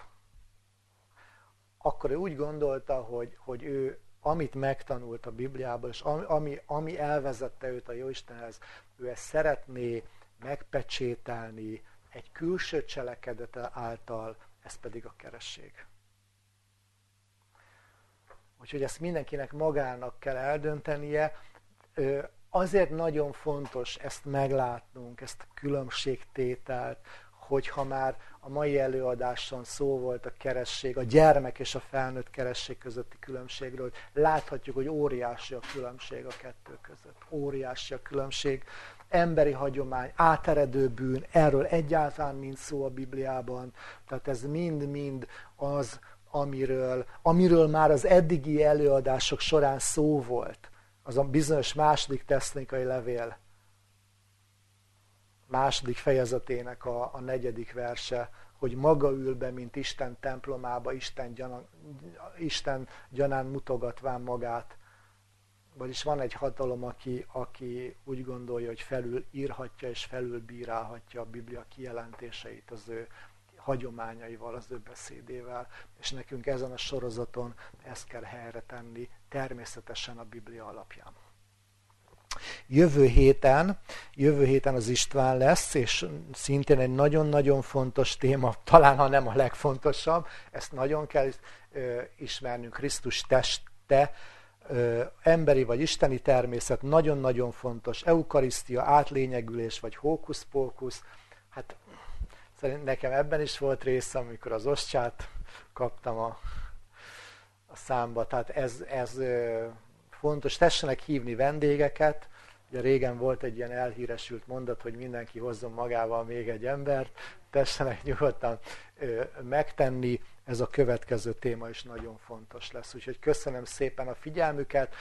Akkor ő úgy gondolta, hogy, hogy ő amit megtanult a Bibliából, és ami, ami elvezette őt a Jóistenhez, ő ezt szeretné megpecsételni egy külső cselekedete által, ez pedig a keresség. Úgyhogy ezt mindenkinek magának kell eldöntenie. Azért nagyon fontos ezt meglátnunk, ezt a különbségtételt, hogyha már a mai előadáson szó volt a keresség, a gyermek és a felnőtt keresség közötti különbségről, láthatjuk, hogy óriási a különbség a kettő között. Óriási a különbség. Emberi hagyomány, áteredő bűn, erről egyáltalán nincs szó a Bibliában. Tehát ez mind-mind az, amiről, amiről már az eddigi előadások során szó volt. Az a bizonyos második tesztnikai levél második fejezetének a, a negyedik verse, hogy maga ül be, mint Isten templomába, Isten, gyanan, Isten gyanán mutogatván magát. Vagyis van egy hatalom, aki, aki úgy gondolja, hogy felül írhatja és felül bírálhatja a Biblia kijelentéseit az ő hagyományaival, az ő beszédével, és nekünk ezen a sorozaton ezt kell helyre tenni, természetesen a Biblia alapján. Jövő héten, jövő héten az István lesz, és szintén egy nagyon-nagyon fontos téma, talán ha nem a legfontosabb, ezt nagyon kell ismernünk, Krisztus teste, emberi vagy isteni természet, nagyon-nagyon fontos, eukarisztia, átlényegülés vagy hókusz-pókusz, hát Nekem ebben is volt része, amikor az ostját kaptam a, a számba. Tehát ez, ez fontos. Tessenek hívni vendégeket, Ugye régen volt egy ilyen elhíresült mondat, hogy mindenki hozzon magával még egy embert, tessenek nyugodtan megtenni, ez a következő téma is nagyon fontos lesz. Úgyhogy köszönöm szépen a figyelmüket,